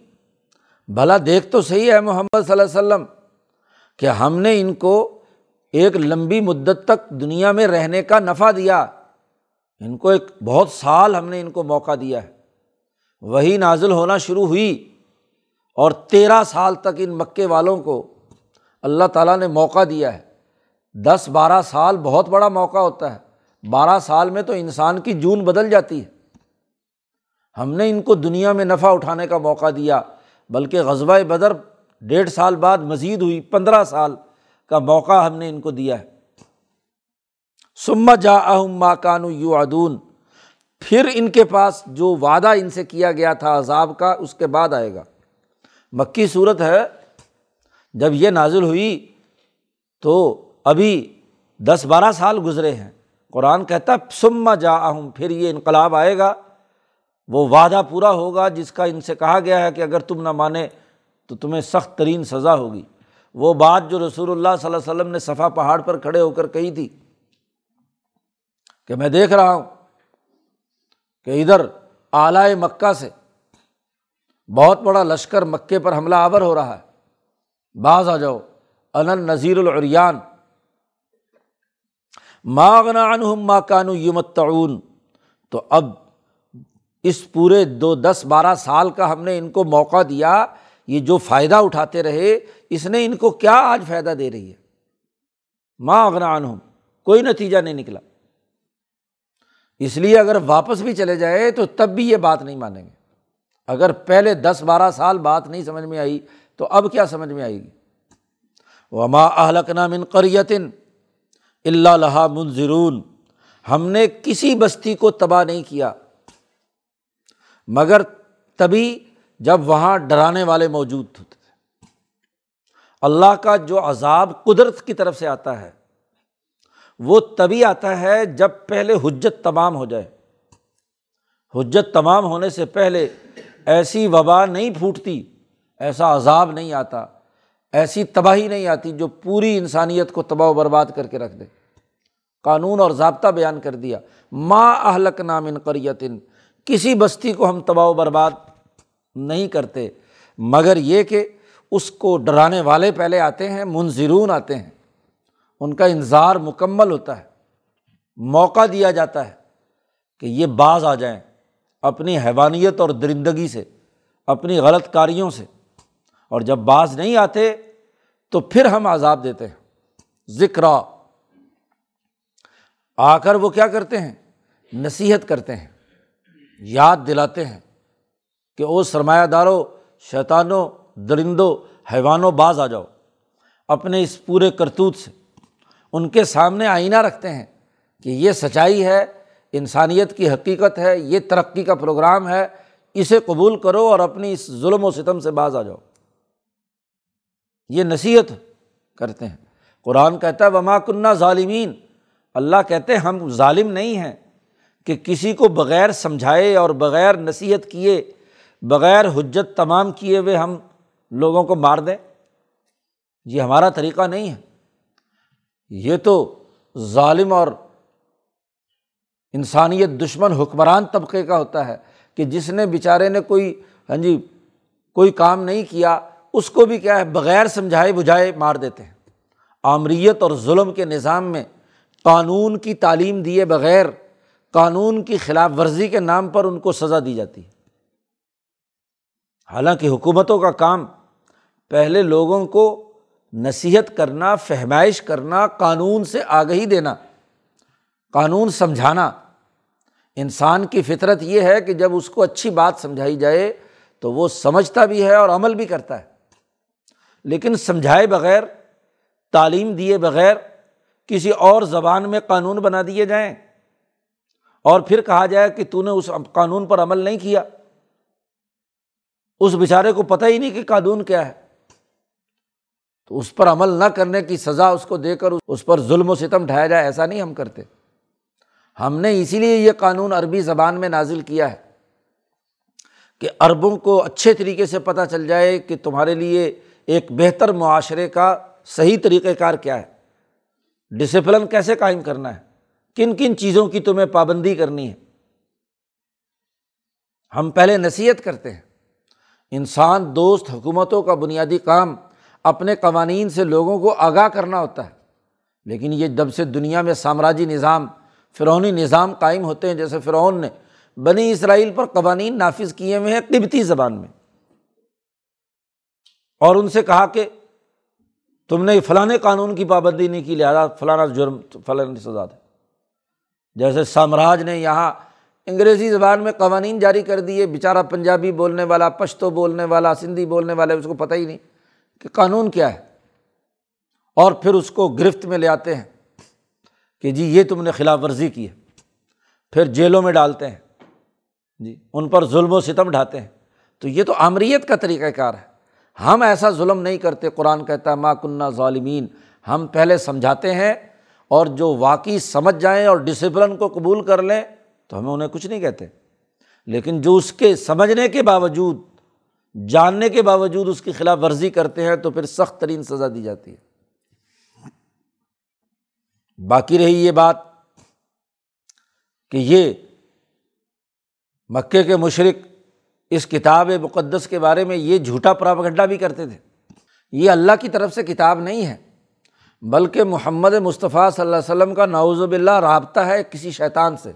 بھلا دیکھ تو صحیح ہے محمد صلی اللہ علیہ وسلم کہ ہم نے ان کو ایک لمبی مدت تک دنیا میں رہنے کا نفع دیا۔ ان کو ایک بہت سال ہم نے ان کو موقع دیا ہے۔ وہی نازل ہونا شروع ہوئی اور تیرہ سال تک ان مکے والوں کو اللہ تعالیٰ نے موقع دیا ہے۔ دس بارہ سال بہت بڑا موقع ہوتا ہے۔ بارہ سال میں تو انسان کی جون بدل جاتی ہے۔ ہم نے ان کو دنیا میں نفع اٹھانے کا موقع دیا، بلکہ غزبۂ بدر ڈیڑھ سال بعد مزید ہوئی، پندرہ سال۔ کا موقع ہم نے ان کو دیا ہے۔ سما جا اہم ماں کانو یو ادون پھر ان کے پاس جو وعدہ ان سے کیا گیا تھا، عذاب کا، اس کے بعد آئے گا۔ مکی صورت ہے، جب یہ نازل ہوئی تو ابھی دس بارہ سال گزرے ہیں۔ قرآن کہتا ہے سما جا ہوں پھر یہ انقلاب آئے گا۔ وہ وعدہ پورا ہوگا، جس کا ان سے کہا گیا ہے کہ اگر تم نہ مانے تو تمہیں سخت ترین سزا ہوگی۔ وہ بات جو رسول اللہ صلی اللہ علیہ وسلم نے صفا پہاڑ پر کھڑے ہو کر کہی تھی کہ میں دیکھ رہا ہوں کہ ادھر اعلی مکہ سے بہت بڑا لشکر مکے پر حملہ آور ہو رہا ہے۔ بعض آ جاؤ۔ ان نذیر العریان۔ ماغنا عنہم ما کانو یمتعون۔ تو اب اس پورے دو دس بارہ سال کا ہم نے ان کو موقع دیا، یہ جو فائدہ اٹھاتے رہے اس نے ان کو کیا آج فائدہ دے رہی ہے؟ ماں اغنا عنہم، کوئی نتیجہ نہیں نکلا۔ اس لیے اگر واپس بھی چلے جائے تو تب بھی یہ بات نہیں مانیں گے۔ اگر پہلے دس بارہ سال بات نہیں سمجھ میں آئی تو اب کیا سمجھ میں آئے گی؟ وما اہلک نام قریتن اللہ منظرون ہم نے کسی بستی کو تباہ نہیں کیا، مگر تبھی جب وہاں ڈرانے والے موجود تھے۔ اللہ کا جو عذاب قدرت کی طرف سے آتا ہے، وہ تبھی آتا ہے جب پہلے حجت تمام ہو جائے۔ حجت تمام ہونے سے پہلے ایسی وبا نہیں پھوٹتی، ایسا عذاب نہیں آتا، ایسی تباہی نہیں آتی جو پوری انسانیت کو تباہ و برباد کر کے رکھ دے۔ قانون اور ضابطہ بیان کر دیا۔ ماں اہلک نام ان قریتن، کسی بستی کو ہم تباہ و برباد نہیں کرتے۔ مگر یہ کہ اس کو ڈرانے والے پہلے آتے ہیں منظرون آتے ہیں۔ ان کا انظار مکمل ہوتا ہے۔ موقع دیا جاتا ہے کہ یہ بعض آ جائیں اپنی حیوانیت اور درندگی سے، اپنی غلط کاریوں سے۔ اور جب بعض نہیں آتے تو پھر ہم عذاب دیتے ہیں۔ ذکر۔ آ کر وہ کیا کرتے ہیں؟ نصیحت کرتے ہیں۔ یاد دلاتے ہیں کہ او سرمایہ داروں شیطانوں درندوں، حیوانوں باز آ جاؤ۔ اپنے اس پورے کرتوت سے ان کے سامنے آئینہ رکھتے ہیں کہ یہ سچائی ہے، انسانیت کی حقیقت ہے، یہ ترقی کا پروگرام ہے، اسے قبول کرو اور اپنی اس ظلم و ستم سے باز آ جاؤ۔ یہ نصیحت کرتے ہیں۔ قرآن کہتا ہے، وما کنہ ظالمین اللہ کہتے ہم ظالم نہیں ہیں کہ کسی کو بغیر سمجھائے اور بغیر نصیحت کیے، بغیر حجت تمام کیے ہوئے ہم لوگوں کو مار دیں یہ ہمارا طریقہ نہیں ہے۔ یہ تو ظالم اور انسانیت دشمن حکمران طبقے کا ہوتا ہے کہ جس نے بیچارے نے کوئی ہاں جی کوئی کام نہیں کیا، اس کو بھی کیا ہے، بغیر سمجھائے بجھائے مار دیتے ہیں۔ آمریت اور ظلم کے نظام میں قانون کی تعلیم دیے بغیر، قانون کی خلاف ورزی کے نام پر ان کو سزا دی جاتی ہے۔ حالانکہ حکومتوں کا کام پہلے لوگوں کو نصیحت کرنا، فہمائش کرنا، قانون سے آگہی دینا، قانون سمجھانا۔ انسان کی فطرت یہ ہے کہ جب اس کو اچھی بات سمجھائی جائے تو وہ سمجھتا بھی ہے اور عمل بھی کرتا ہے۔ لیکن سمجھائے بغیر، تعلیم دیے بغیر، کسی اور زبان میں قانون بنا دیے جائیں اور پھر کہا جائے کہ تو نے اس قانون پر عمل نہیں کیا، اس بیچارے کو پتہ ہی نہیں کہ قانون کیا ہے۔ تو اس پر عمل نہ کرنے کی سزا اس کو دے کر اس پر ظلم و ستم ڈھایا جائے، ایسا نہیں ہم کرتے۔ ہم نے اسی لیے یہ قانون عربی زبان میں نازل کیا ہے کہ عربوں کو اچھے طریقے سے پتہ چل جائے کہ تمہارے لیے ایک بہتر معاشرے کا صحیح طریقۂ کار کیا ہے۔ ڈسپلن کیسے قائم کرنا ہے؟ کن کن چیزوں کی تمہیں پابندی کرنی ہے؟ ہم پہلے نصیحت کرتے ہیں۔ انسان، دوست، حکومتوں کا بنیادی کام اپنے قوانین سے لوگوں کو آگاہ کرنا ہوتا ہے۔ لیکن یہ جب سے دنیا میں سامراجی نظام فرونی نظام قائم ہوتے ہیں، جیسے فرعون نے بنی اسرائیل پر قوانین نافذ کیے ہوئے ہیں قبتی زبان میں۔ اور ان سے کہا کہ تم نے فلاں قانون کی پابندی نہیں کی، لہٰذا فلانا جرم، فلاں سزا دے جیسے سامراج نے یہاں انگریزی زبان میں قوانین جاری کر دیے، بیچارہ پنجابی بولنے والا، پشتو بولنے والا، سندھی بولنے والے، اس کو پتہ ہی نہیں۔ کہ قانون کیا ہے؟ اور پھر اس کو گرفت میں لے آتے ہیں کہ جی یہ تم نے خلاف ورزی کی ہے، پھر جیلوں میں ڈالتے ہیں جی ان پر ظلم و ستم ڈھاتے ہیں۔ تو یہ تو آمریت کا طریقۂ کار ہے۔ ہم ایسا ظلم نہیں کرتے، قرآن کہتا ہے ماں کنہ ظالمین۔ ہم پہلے سمجھاتے ہیں اور جو واقعی سمجھ جائیں اور ڈسپلن کو قبول کر لیں تو ہمیں انہیں کچھ نہیں کہتے۔ لیکن جو اس کے سمجھنے کے باوجود جاننے کے باوجود اس کی خلاف ورزی کرتے ہیں تو پھر سخت ترین سزا دی جاتی ہے۔ باقی رہی یہ بات کہ یہ مکے کے مشرق اس کتاب مقدس کے بارے میں یہ جھوٹا پراپگنڈا بھی کرتے تھے۔ یہ اللہ کی طرف سے کتاب نہیں ہے، بلکہ محمد مصطفیٰ صلی اللہ علیہ وسلم کا نوز باللہ رابطہ ہے کسی شیطان سے۔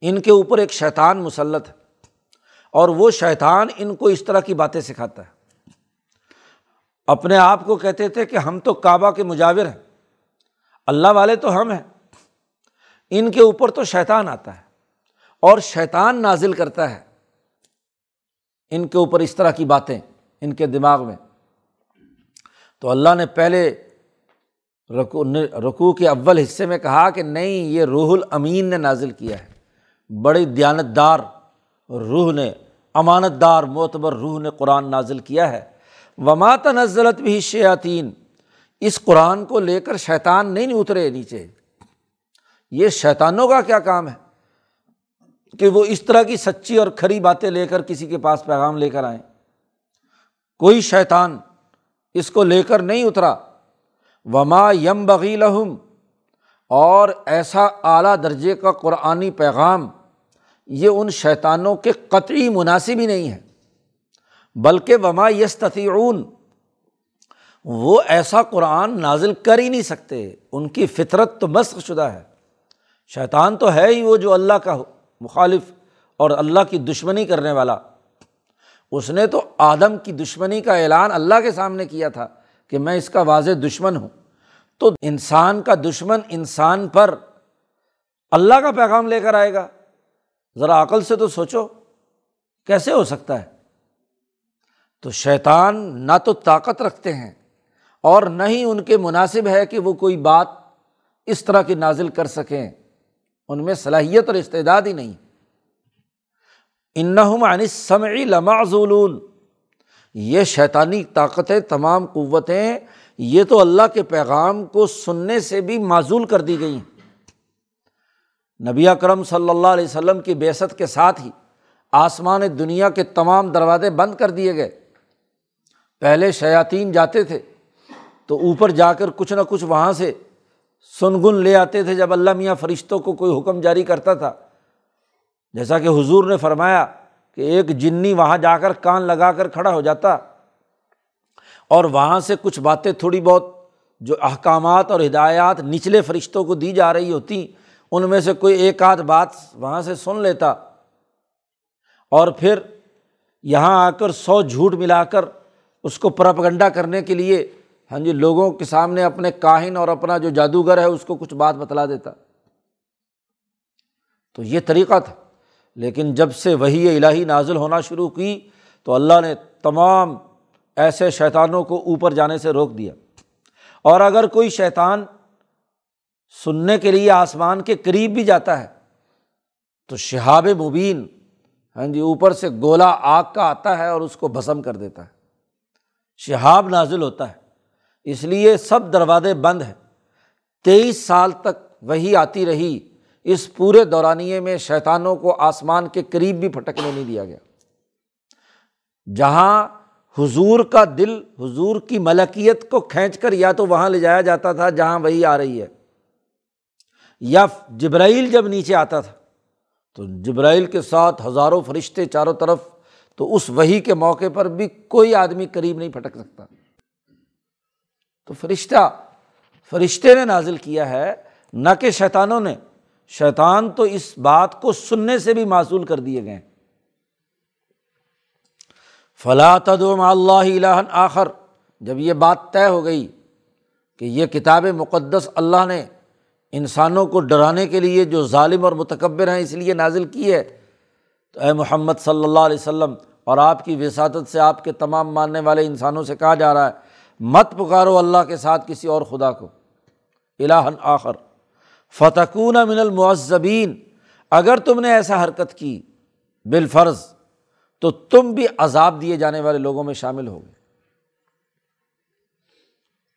ان کے اوپر ایک شیطان مسلط ہے۔ اور وہ شیطان ان کو اس طرح کی باتیں سکھاتا ہے۔ اپنے آپ کو کہتے تھے کہ ہم تو کعبہ کے مجاور ہیں، اللہ والے تو ہم ہیں۔ ان کے اوپر تو شیطان آتا ہے اور شیطان نازل کرتا ہے۔ ان کے اوپر اس طرح کی باتیں ان کے دماغ میں۔ تو اللہ نے پہلے رکو رکوع کے اول حصے میں کہا کہ نہیں، یہ روح الامین نے نازل کیا ہے۔ بڑی دیانت دار روح نے امانت دار معتبر روح نے قرآن نازل کیا ہے۔ ومات نزلت بھی شیاطین اس قرآن کو لے کر شیطان نہیں اترے نیچے۔ یہ شیطانوں کا کیا کام ہے؟ کہ وہ اس طرح کی سچی اور کھری باتیں لے کر کسی کے پاس پیغام لے کر آئیں۔ کوئی شیطان اس کو لے کر نہیں اترا۔ وما یم بغی لہم اور ایسا اعلیٰ درجے کا قرآنی پیغام یہ ان شیطانوں کے قطعی مناسب ہی نہیں ہے بلکہ وما یستعون وہ ایسا قرآن نازل کر ہی نہیں سکتے، ان کی فطرت تو مسق شدہ ہے۔ شیطان تو ہے ہی وہ جو اللہ کا مخالف اور اللہ کی دشمنی کرنے والا۔ اس نے تو آدم کی دشمنی کا اعلان اللہ کے سامنے کیا تھا کہ میں اس کا واضح دشمن ہوں۔ تو انسان کا دشمن انسان پر اللہ کا پیغام لے کر آئے گا۔ ذرا عقل سے تو سوچو، کیسے ہو سکتا ہے؟ تو شیطان نہ تو طاقت رکھتے ہیں اور نہ ہی ان کے مناسب ہے کہ وہ کوئی بات اس طرح کی نازل کر سکیں۔ ان میں صلاحیت اور استعداد ہی نہیں۔ انہم نبی اکرم صلی اللہ علیہ وسلم کی بیست کے ساتھ ہی آسمان دنیا کے تمام دروازے بند کر دیے گئے۔ پہلے شیاطین جاتے تھے تو اوپر جا کر کچھ نہ کچھ وہاں سے سنگن لے آتے تھے جب اللہ میاں فرشتوں کو کوئی حکم جاری کرتا تھا۔ جیسا کہ حضور نے فرمایا کہ ایک جنی وہاں جا کر کان لگا کر کھڑا ہو جاتا اور وہاں سے کچھ باتیں تھوڑی بہت جو احکامات اور ہدایات نچلے فرشتوں کو دی جا رہی ہوتی ان میں سے کوئی ایک آدھ بات وہاں سے سن لیتا اور پھر یہاں آ کر سو جھوٹ ملا کر اس کو پرپگنڈا کرنے کے لیے ہاں جی لوگوں کے سامنے اپنے کاہن اور اپنا جو جادوگر ہے اس کو کچھ بات بتلا دیتا۔ تو یہ طریقہ تھا۔ لیکن جب سے وہی الہی نازل ہونا شروع کی تو اللہ نے تمام ایسے شیطانوں کو اوپر جانے سے روک دیا۔ اور اگر کوئی شیطان سننے کے لیے آسمان کے قریب بھی جاتا ہے۔ تو شہاب مبین ہاں جی اوپر سے گولا آگ کا آتا ہے اور اس کو بھسم کر دیتا ہے۔ شہاب نازل ہوتا ہے، اس لیے سب دروازے بند ہیں۔ تیئیس سال تک وہی آتی رہی، اس پورے دورانیے میں شیطانوں کو آسمان کے قریب بھی پھٹکنے نہیں دیا گیا۔ جہاں حضور کا دل، حضور کی ملکیت کو کھینچ کر یا تو وہاں لے جایا جاتا تھا جہاں وہی آ رہی ہے۔ یا جبرائیل جب نیچے آتا تھا، تو جبرائیل کے ساتھ ہزاروں فرشتے چاروں طرف، تو اس وہی کے موقع پر بھی کوئی آدمی قریب نہیں پھٹک سکتا۔ تو فرشتہ، فرشتے نے نازل کیا ہے، نہ کہ شیطانوں نے۔ شیطان تو اس بات کو سننے سے بھی معصول کر دیے گئے۔ فلاں تدم اللہ آخر۔ جب یہ بات طے ہو گئی کہ یہ کتاب مقدس اللہ نے انسانوں کو ڈرانے کے لیے جو ظالم اور متکبر ہیں اس لیے نازل کی ہے۔ تو اے محمد صلی اللہ علیہ وسلم، اور آپ کی وساطت سے آپ کے تمام ماننے والے انسانوں سے کہا جا رہا ہے، مت پکارو اللہ کے ساتھ کسی اور خدا کو۔ الہن آخر۔ فتقون من المعذبین، اگر تم نے ایسا حرکت کی بالفرض، تو تم بھی عذاب دیے جانے والے لوگوں میں شامل ہو گئے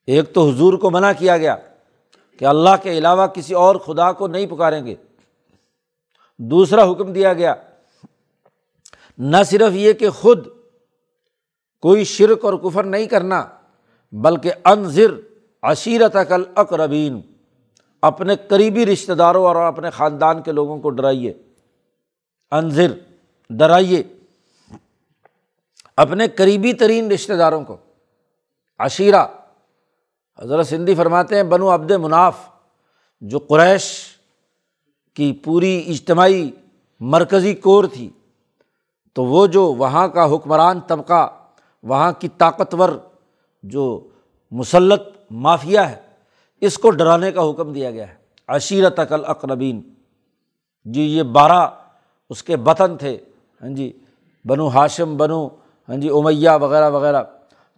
ایک تو حضور کو منع کیا گیا۔ کہ اللہ کے علاوہ کسی اور خدا کو نہیں پکاریں گے۔ دوسرا حکم دیا گیا۔ نہ صرف یہ کہ خود کوئی شرک اور کفر نہیں کرنا، بلکہ انضر عشیرت عقل اقربین اپنے قریبی رشتہ داروں اور اپنے خاندان کے لوگوں کو ڈرائیے۔ انضر ڈرائیے۔ اپنے قریبی ترین رشتہ داروں کو۔ عشیرہ۔ حضرت سندھی فرماتے ہیں، بنو عبد مناف، جو قریش کی پوری اجتماعی مرکزی کور تھی، تو وہ جو وہاں کا حکمران طبقہ، وہاں کی طاقتور جو مسلط مافیا ہے، اس کو ڈرانے کا حکم دیا گیا ہے۔ عشیرت عقل اقربین جی یہ بارہ اس کے بطن تھے۔ ہاں جی بنو ہاشم، بنو ہاں جی امیہ وغیرہ وغیرہ۔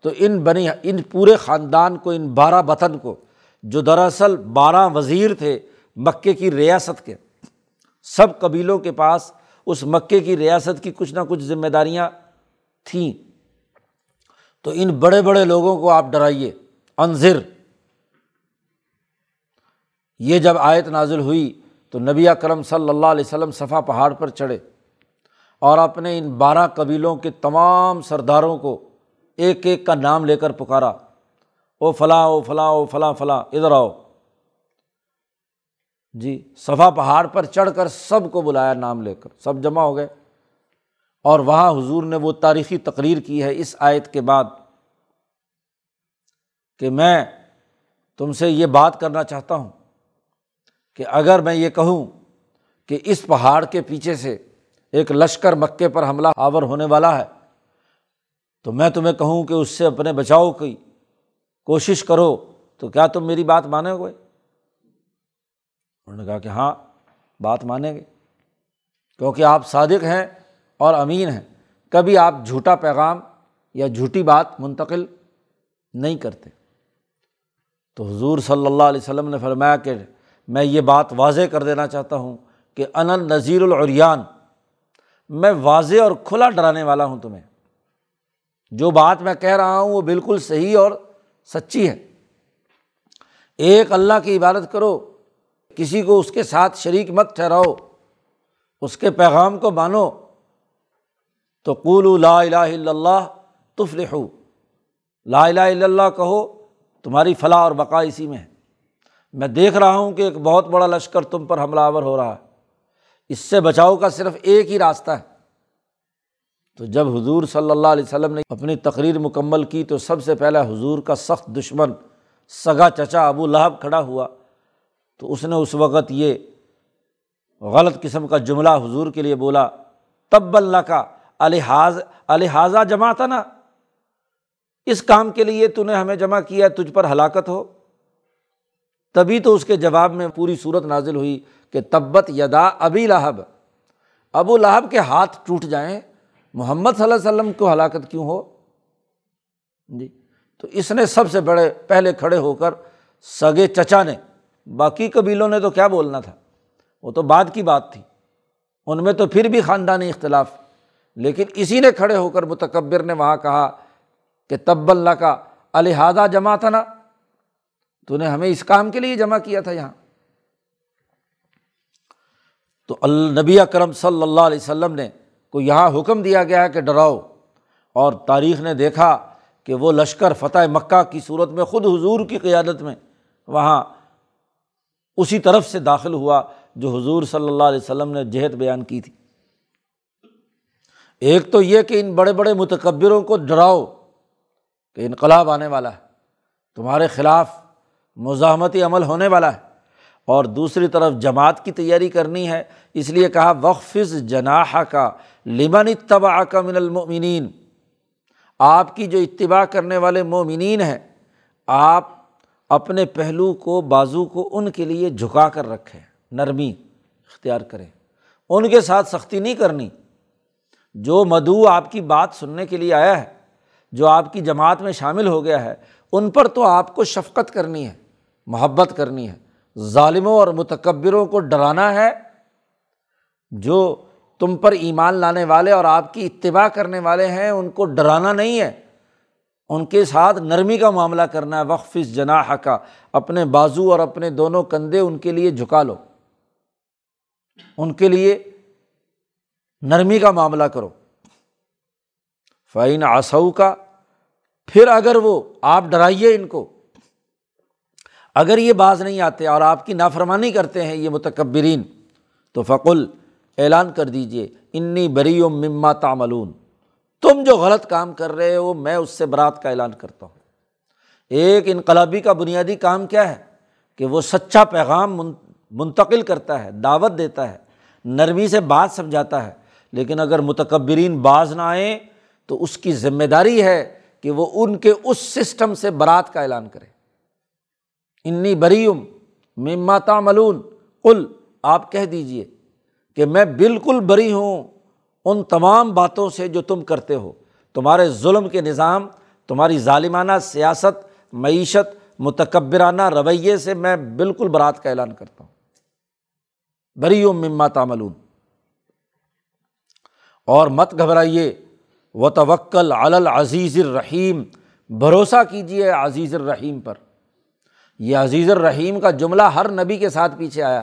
تو ان بنی، ان پورے خاندان کو، ان بارہ بطن کو، جو دراصل بارہ وزیر تھے مکے کی ریاست کے، سب قبیلوں کے پاس اس مکے کی ریاست کی کچھ نہ کچھ ذمہ داریاں تھیں۔ تو ان بڑے بڑے لوگوں کو آپ ڈرائیے۔ انضر یہ جب آیت نازل ہوئی تو نبی کرم صلی اللہ علیہ وسلم صفا پہاڑ پر چڑھے اور اپنے ان بارہ قبیلوں کے تمام سرداروں کو ایک ایک کا نام لے کر پکارا۔ او فلاں او فلاں او فلاں فلاں، ادھر آؤ۔ جی صفا پہاڑ پر چڑھ کر سب کو بلایا نام لے کر۔ سب جمع ہو گئے۔ اور وہاں حضور نے وہ تاریخی تقریر کی ہے اس آیت کے بعد کہ میں تم سے یہ بات کرنا چاہتا ہوں کہ اگر میں یہ کہوں کہ اس پہاڑ کے پیچھے سے ایک لشکر مکے پر حملہ آور ہونے والا ہے تو میں تمہیں کہوں کہ اس سے اپنے بچاؤ کی کوشش کرو، تو کیا تم میری بات مانو گے؟ انہوں نے کہا کہ ہاں بات مانیں گے۔ کیونکہ آپ صادق ہیں اور امین ہیں، کبھی آپ جھوٹا پیغام یا جھوٹی بات منتقل نہیں کرتے۔ تو حضور صلی اللہ علیہ وسلم نے فرمایا کہ میں یہ بات واضح کر دینا چاہتا ہوں کہ ان نذیر العریان، میں واضح اور کھلا ڈرانے والا ہوں تمہیں۔ جو بات میں کہہ رہا ہوں وہ بالکل صحیح اور سچی ہے۔ ایک اللہ کی عبادت کرو، کسی کو اس کے ساتھ شریک مت ٹھہراؤ، اس کے پیغام کو مانو۔ تو قول لا الہ الا اللہ تفلح لا الہ الا اللہ کہو، تمہاری فلاح اور بقا اسی میں ہے۔ میں دیکھ رہا ہوں کہ ایک بہت بڑا لشکر تم پر حملہ آور ہو رہا ہے۔ اس سے بچاؤ کا صرف ایک ہی راستہ ہے۔ تو جب حضور صلی اللہ علیہ وسلم نے اپنی تقریر مکمل کی تو سب سے پہلے حضور کا سخت دشمن، سگا چچا ابو لہب کھڑا ہوا۔ تو اس نے اس وقت یہ غلط قسم کا جملہ حضور کے لیے بولا تب اللہ کا الحاظ الحاظہ جمع تھا نا اس کام کے لیے تو نے ہمیں جمع کیا، تجھ پر ہلاکت ہو۔ تبھی تو اس کے جواب میں پوری صورت نازل ہوئی کہ تبت یدا ابی لہب۔ ابو لہب کے ہاتھ ٹوٹ جائیں محمد صلی اللہ علیہ وسلم کو ہلاکت کیوں ہو؟ جی تو اس نے سب سے بڑے، پہلے کھڑے ہو کر سگے چچا نے، باقی قبیلوں نے تو کیا بولنا تھا؟ وہ تو بعد کی بات تھی۔ ان میں تو پھر بھی خاندانی اختلاف۔ لیکن اسی نے کھڑے ہو کر متکبر نے وہاں کہا کہ تب اللہ کا الحاظہ جمع تھا نا۔ تو نے ہمیں اس کام کے لیے جمع کیا تھا یہاں۔ تو النبی کرم صلی اللہ علیہ وسلم نے کو یہاں حکم دیا گیا ہے کہ ڈراؤ۔ اور تاریخ نے دیکھا کہ وہ لشکر فتح مکہ کی صورت میں خود حضور کی قیادت میں وہاں اسی طرف سے داخل ہوا جو حضور صلی اللہ علیہ وسلم نے جہد بیان کی تھی۔ ایک تو یہ کہ ان بڑے بڑے متکبروں کو ڈراؤ کہ انقلاب آنے والا ہے، تمہارے خلاف مزاحمتی عمل ہونے والا ہے۔ اور دوسری طرف جماعت کی تیاری کرنی ہے، اس لیے کہا وقفظ جناح کا لمن اتباع کا من المؤمنین؟ آپ کی جو اتباع کرنے والے مومنین ہیں، آپ اپنے پہلو کو، بازو کو ان کے لیے جھکا کر رکھیں، نرمی اختیار کریں۔ ان کے ساتھ سختی نہیں کرنی۔ جو مدعو آپ کی بات سننے کے لیے آیا ہے، جو آپ کی جماعت میں شامل ہو گیا ہے، ان پر تو آپ کو شفقت کرنی ہے، محبت کرنی ہے۔ ظالموں اور متکبروں کو ڈرانا ہے۔ جو تم پر ایمان لانے والے اور آپ کی اتباع کرنے والے ہیں، ان کو ڈرانا نہیں ہے۔ ان کے ساتھ نرمی کا معاملہ کرنا ہے۔ وقف اس جناح کا، اپنے بازو اور اپنے دونوں کندھے ان کے لیے جھکا لو۔ ان کے لیے نرمی کا معاملہ کرو۔ فعین آسو کا پھر اگر وہ، آپ ڈرائیے ان کو۔ اگر یہ باز نہیں آتے اور آپ کی نافرمانی کرتے ہیں، یہ متکبرین، تو فقل اعلان کر دیجیے انی بری و مما تاملون تم جو غلط کام کر رہے ہو، میں اس سے برات کا اعلان کرتا ہوں۔ ایک انقلابی کا بنیادی کام کیا ہے؟ کہ وہ سچا پیغام منتقل کرتا ہے، دعوت دیتا ہے، نرمی سے بات سمجھاتا ہے۔ لیکن اگر متکبرین باز نہ آئیں، تو اس کی ذمہ داری ہے کہ وہ ان کے اس سسٹم سے برات کا اعلان کرے۔ انی بریم مما تعملون. کل آپ کہہ دیجیے کہ میں بالکل بری ہوں ان تمام باتوں سے جو تم کرتے ہو۔ تمہارے ظلم کے نظام، تمہاری ظالمانہ سیاست، معیشت، متکبرانہ رویے سے میں بالکل برات کا اعلان کرتا ہوں۔ بری ہوں مما تعملون۔ اور مت گھبرائیے۔ و توکل العزیز الرحیم۔ بھروسہ کیجیے عزیز الرحیم پر۔ یہ عزیز الرحیم کا جملہ ہر نبی کے ساتھ پیچھے آیا۔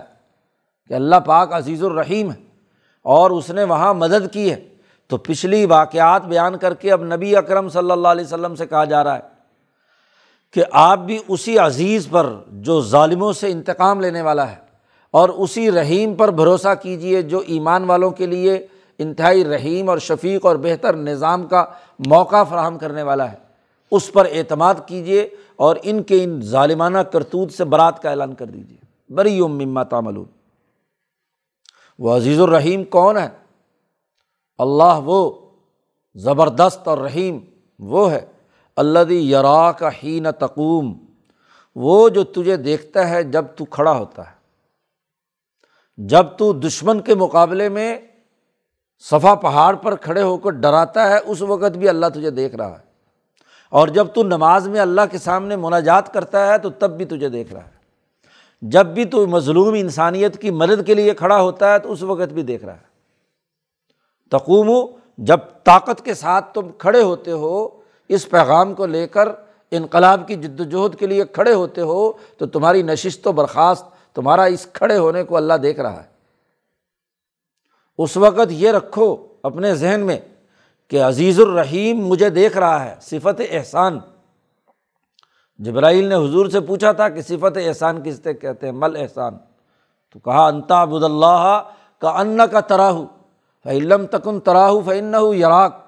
کہ اللہ پاک عزیز الرحیم ہے اور اس نے وہاں مدد کی ہے۔ تو پچھلی واقعات بیان کر کے اب نبی اکرم صلی اللہ علیہ وسلم سے کہا جا رہا ہے کہ آپ بھی اسی عزیز پر جو ظالموں سے انتقام لینے والا ہے اور اسی رحیم پر بھروسہ کیجیے جو ایمان والوں کے لیے انتہائی رحیم اور شفیق اور بہتر نظام کا موقع فراہم کرنے والا ہے۔ اس پر اعتماد کیجیے اور ان کے ان ظالمانہ کرتوت سے برات کا اعلان کر دیجیے بری مما تاملون وہ عزیز الرحیم کون ہے؟ اللہ وہ زبردست اور رحیم وہ ہے اللہ یرا کا ہی نہ تقوم، وہ جو تجھے دیکھتا ہے جب تو کھڑا ہوتا ہے۔ جب تو دشمن کے مقابلے میں صفا پہاڑ پر کھڑے ہو کر ڈراتا ہے، اس وقت بھی اللہ تجھے دیکھ رہا ہے۔ اور جب تو نماز میں اللہ کے سامنے مناجات کرتا ہے تو تب بھی تجھے دیکھ رہا ہے۔ جب بھی تو مظلوم انسانیت کی مدد کے لیے کھڑا ہوتا ہے تو اس وقت بھی دیکھ رہا ہے۔ تقوم جب طاقت کے ساتھ تم کھڑے ہوتے ہو، اس پیغام کو لے کر انقلاب کی جد وجہد کے لیے کھڑے ہوتے ہو، تو تمہاری نشست و برخاست، تمہارا اس کھڑے ہونے کو اللہ دیکھ رہا ہے۔ اس وقت یہ رکھو اپنے ذہن میں کہ عزیز الرحیم مجھے دیکھ رہا ہے، صفت احسان۔ جبرائیل نے حضور سے پوچھا تھا کہ صفت احسان کس سے کہتے ہیں؟ مل احسان۔ تو کہا انتا ابود اللہ کا ان کا تراہ فعلم تکن تراہ فن یراک۔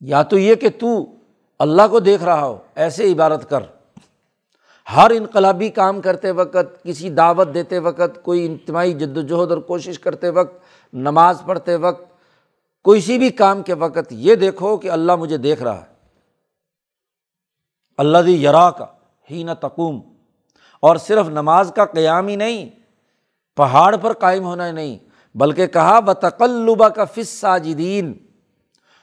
یا تو یہ کہ تو اللہ کو دیکھ رہا ہو، ایسے عبارت کر۔ ہر انقلابی کام کرتے وقت، کسی دعوت دیتے وقت، کوئی اجتماعی جد وجہد اور کوشش کرتے وقت، نماز پڑھتے وقت کسی بھی کام کے وقت یہ دیکھو کہ اللہ مجھے دیکھ رہا ہے۔ اللہ یرا کا ہی نہ تقوم، اور صرف نماز کا قیام ہی نہیں، پہاڑ پر قائم ہونا ہی نہیں، بلکہ کہا بتقلبہ کا فص ساجدین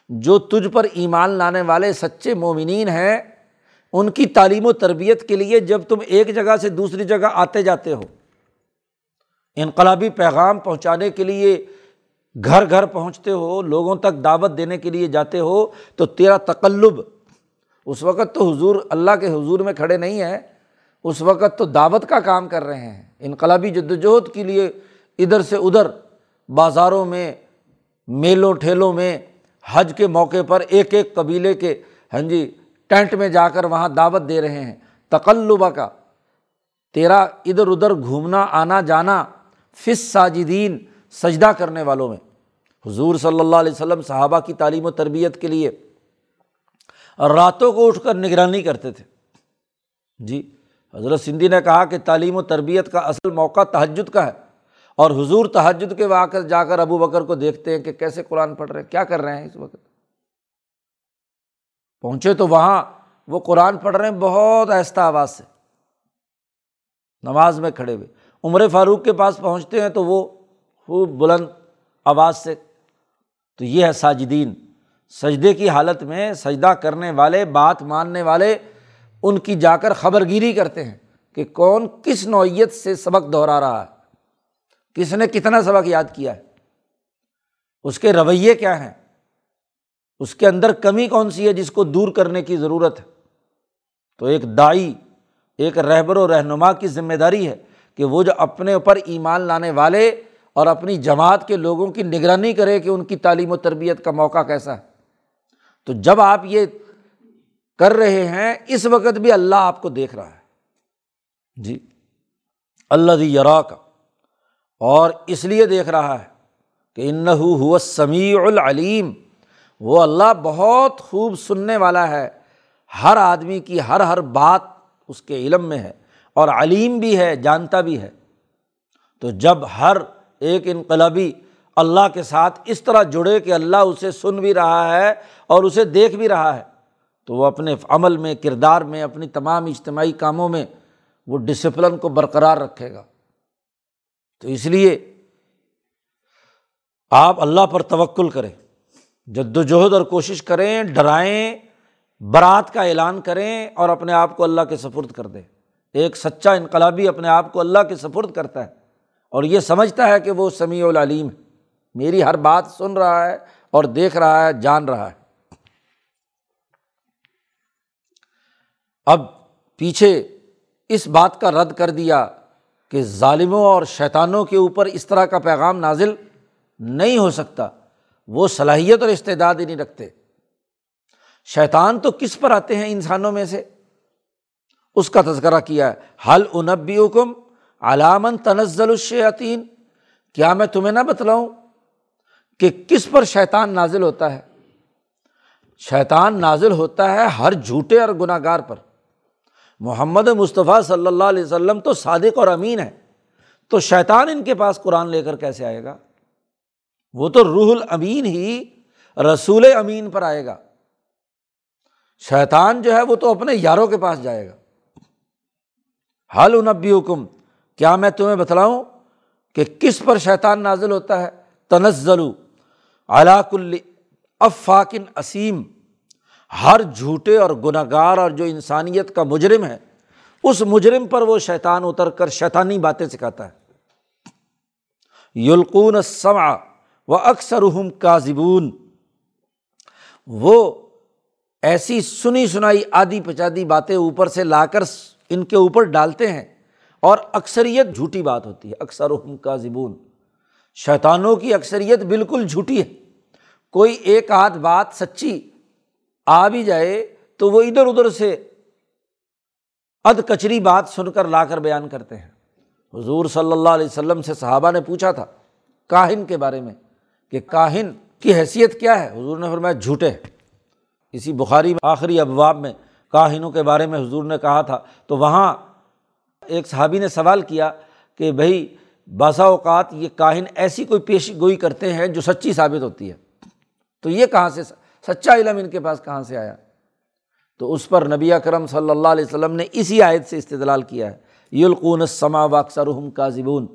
جو تجھ پر ایمان لانے والے سچے مومنین ہیں، ان کی تعلیم و تربیت کے لیے جب تم ایک جگہ سے دوسری جگہ آتے جاتے ہو۔ انقلابی پیغام پہنچانے کے لیے گھر گھر پہنچتے ہو، لوگوں تک دعوت دینے کے لیے جاتے ہو، تو تیرا تقلب اس وقت تو حضور اللہ کے حضور میں کھڑے نہیں ہیں، اس وقت تو دعوت کا کام کر رہے ہیں۔ انقلابی جد وجہد کے لیے ادھر سے ادھر بازاروں میں، میلوں ٹھیلوں میں، حج کے موقع پر ایک ایک قبیلے کے ہاں جی ٹینٹ میں جا کر وہاں دعوت دے رہے ہیں۔ تقلبہ کا، تیرا ادھر ادھر گھومنا، آنا، جانا فص ساجدین سجدہ کرنے والوں میں۔ حضور صلی اللہ علیہ وسلم صحابہ کی تعلیم و تربیت کے لیے راتوں کو اٹھ کر نگرانی کرتے تھے۔ جی حضرت سندھی نے کہا کہ تعلیم و تربیت کا اصل موقع تہجد کا ہے۔ اور حضور تہجد کے واقع جا کر ابو بکر کو دیکھتے ہیں کہ کیسے قرآن پڑھ رہے ہیں، کیا کر رہے ہیں اس وقت۔ پہنچے تو وہاں، وہ قرآن پڑھ رہے ہیں بہت آہستہ آواز سے۔ نماز میں کھڑے ہوئے۔ عمر فاروق کے پاس پہنچتے ہیں تو وہ خوب بلند آواز سے۔ تو یہ ہے ساجدین۔ سجدے کی حالت میں سجدہ کرنے والے، بات ماننے والے ان کی جا کر خبر گیری کرتے ہیں کہ کون کس نوعیت سے سبق دہرا رہا ہے، کس نے کتنا سبق یاد کیا ہے، اس کے رویے کیا ہیں، اس کے اندر کمی کون سی ہے جس کو دور کرنے کی ضرورت ہے۔ تو ایک دائی ایک رہبر و رہنما کی ذمہ داری ہے کہ وہ جو اپنے اوپر ایمان لانے والے اور اپنی جماعت کے لوگوں کی نگرانی کرے کہ ان کی تعلیم و تربیت کا موقع کیسا ہے۔ تو جب آپ یہ کر رہے ہیں، اس وقت بھی اللہ آپ کو دیکھ رہا ہے۔ جی۔ اللہ یرا کا اور اس لیے دیکھ رہا ہے کہ ان اللہ کے ساتھ اس طرح جڑے کہ اللہ اسے سن بھی رہا ہے اور اسے دیکھ بھی رہا ہے۔ تو وہ اپنے عمل میں، کردار میں، اپنی تمام اجتماعی کاموں میں وہ ڈسپلن کو برقرار رکھے گا۔ تو اس لیے آپ اللہ پر توکل کریں جد وجہد اور کوشش کریں، ڈرائیں، برات کا اعلان کریں اور اپنے آپ کو اللہ کے سفرد کر دیں۔ ایک سچا انقلابی اپنے آپ کو اللہ کے سفرد کرتا ہے اور یہ سمجھتا ہے کہ وہ سمیع العلیم ہے۔ میری ہر بات سن رہا ہے اور دیکھ رہا ہے، جان رہا ہے۔ اب پیچھے اس بات کا رد کر دیا کہ ظالموں اور شیطانوں کے اوپر اس طرح کا پیغام نازل نہیں ہو سکتا۔ وہ صلاحیت اور استعداد ہی نہیں رکھتے۔ شیطان تو کس پر آتے ہیں انسانوں میں سے؟ اس کا تذکرہ کیا ہے۔ حل انبی حکم علامن تنزل الشیطین کیا میں تمہیں نہ بتلاؤں کہ کس پر شیطان نازل ہوتا ہے؟ شیطان نازل ہوتا ہے ہر جھوٹے اور گناہ گار پر۔ محمد مصطفیٰ صلی اللہ علیہ وسلم تو صادق اور امین ہے تو شیطان ان کے پاس قرآن لے کر کیسے آئے گا؟ وہ تو روح الامین ہی رسول امین پر آئے گا۔ شیطان جو ہے وہ تو اپنے یاروں کے پاس جائے گا۔ حل انبی حکم کیا میں تمہیں بتلاؤں کہ کس پر شیطان نازل ہوتا ہے؟ تنزل علاق افاقن اسیم ہر جھوٹے اور گناہ گار اور جو انسانیت کا مجرم ہے، اس مجرم پر وہ شیطان اتر کر شیطانی باتیں سکھاتا ہے۔ یلقون سما و اکثر کا زبون وہ ایسی سنی سنائی آدھی پچادی باتیں اوپر سے لا کر ان کے اوپر ڈالتے ہیں اور اکثریت جھوٹی بات ہوتی ہے۔ اکثر کا زبون شیطانوں کی اکثریت بالکل جھوٹی ہے۔ کوئی ایک آدھ بات سچی آ بھی جائے تو وہ ادھر ادھر سے اد کچری بات سن کر لا کر بیان کرتے ہیں۔ حضور صلی اللہ علیہ وسلم سے صحابہ نے پوچھا تھا کاہن کے بارے میں کہ کاہن کی حیثیت کیا ہے؟ حضور نے فرمایا جھوٹے اسی بخاری آخری ابواب میں کاہنوں کے بارے میں حضور نے کہا تھا۔ تو وہاں ایک صحابی نے سوال کیا کہ بھائی بعض اوقات یہ کاہن ایسی کوئی پیشی گوئی کرتے ہیں جو سچی ثابت ہوتی ہے۔ تو یہ کہاں سے سچا علم ان کے پاس کہاں سے آیا؟ تو اس پر نبی اکرم صلی اللہ علیہ وسلم نے اسی آیت سے استدلال کیا ہے۔ یلقون سما واکثر کا زبون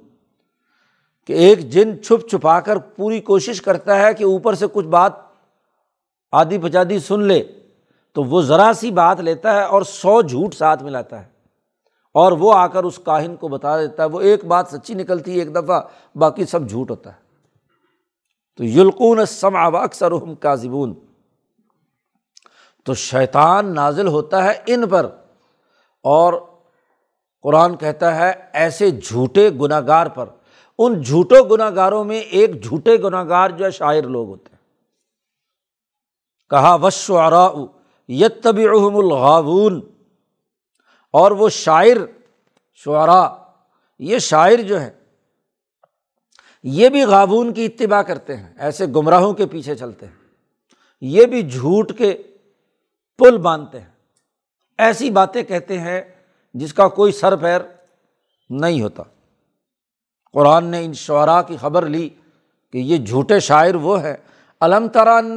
کہ ایک جن چھپ چھپا کر پوری کوشش کرتا ہے کہ اوپر سے کچھ بات آدھی پچادی سن لے، تو وہ ذرا سی بات لیتا ہے اور سو جھوٹ ساتھ ملاتا ہے۔ اور وہ آ کر اس کاہن کو بتا دیتا ہے، وہ ایک بات سچی نکلتی ہے، ایک دفعہ باقی سب جھوٹ ہوتا ہے۔ تو یلقون سما اکثر کاذبون۔ تو شیطان نازل ہوتا ہے ان پر۔ اور قرآن کہتا ہے ایسے جھوٹے گناہ گار پر۔ ان جھوٹوں گناہ گاروں میں ایک جھوٹے گناہ گار جو ہے، شاعر لوگ ہوتے ہیں۔ کہا وشعرا یت طبی الغاون اور وہ شاعر شعرا یہ شاعر جو ہے یہ بھی غابون کی اتباع کرتے ہیں، ایسے گمراہوں کے پیچھے چلتے ہیں، یہ بھی جھوٹ کے پل باندھتے ہیں۔ ایسی باتیں کہتے ہیں جس کا کوئی سر پیر نہیں ہوتا۔ قرآن نے ان شعراء کی خبر لی کہ یہ جھوٹے شاعر وہ ہیں۔ علم تران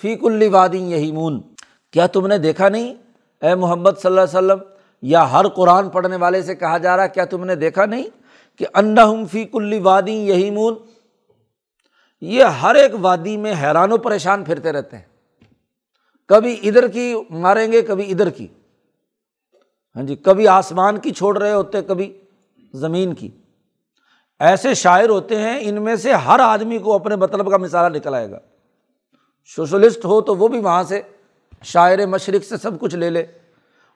فیق وادی یہی مون کیا تم نے دیکھا نہیں؟ اے محمد صلی اللہ علیہ وسلم یا ہر قرآن پڑھنے والے سے کہا جا رہا کیا تم نے دیکھا نہیں کہ ہم فی کلی وادی یہی مون یہ ہر ایک وادی میں حیران و پریشان پھرتے رہتے ہیں۔ کبھی ادھر کی ماریں گے، کبھی ادھر کی۔ ہاں جی کبھی آسمان کی چھوڑ رہے ہوتے، کبھی زمین کی۔ ایسے شاعر ہوتے ہیں، ان میں سے ہر آدمی کو اپنے مطلب کا مثالہ نکل آئے گا۔ سوشلسٹ ہو تو وہ بھی وہاں سے شاعر مشرق سے سب کچھ لے لے۔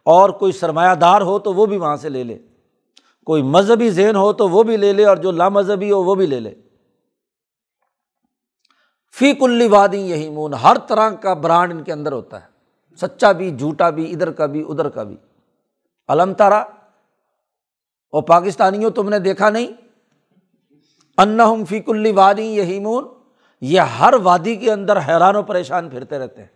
اور کوئی سرمایہ دار ہو تو وہ بھی وہاں سے لے لے۔ کوئی مذہبی ذہن ہو تو وہ بھی لے لے اور جو لامذہبی ہو وہ بھی لے لے۔ فی کلی وادی یہی مون ہر طرح کا برانڈ ان کے اندر ہوتا ہے۔ سچا بھی، جھوٹا بھی، ادھر کا بھی، ادھر کا بھی۔ علم تارا اور پاکستانیوں تم نے دیکھا نہیں؟ ان فی کلی وادی یہی مون یہ ہر وادی کے اندر حیران و پریشان پھرتے رہتے ہیں۔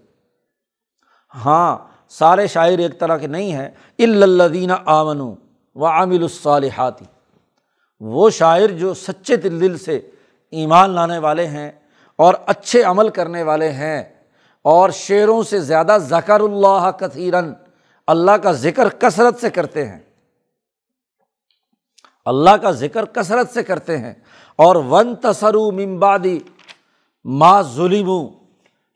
ہاں سارے شاعر ایک طرح کے نہیں ہیں الدین آمن و عامل الصالحاتی وہ شاعر جو سچے دل دل سے ایمان لانے والے ہیں اور اچھے عمل کرنے والے ہیں، اور شعروں سے زیادہ ذکر اللہ کثیرن اللہ کا ذکر کثرت سے کرتے ہیں۔ اللہ کا ذکر کثرت سے کرتے ہیں۔ اور ون تصرو ممبادی ما ظلم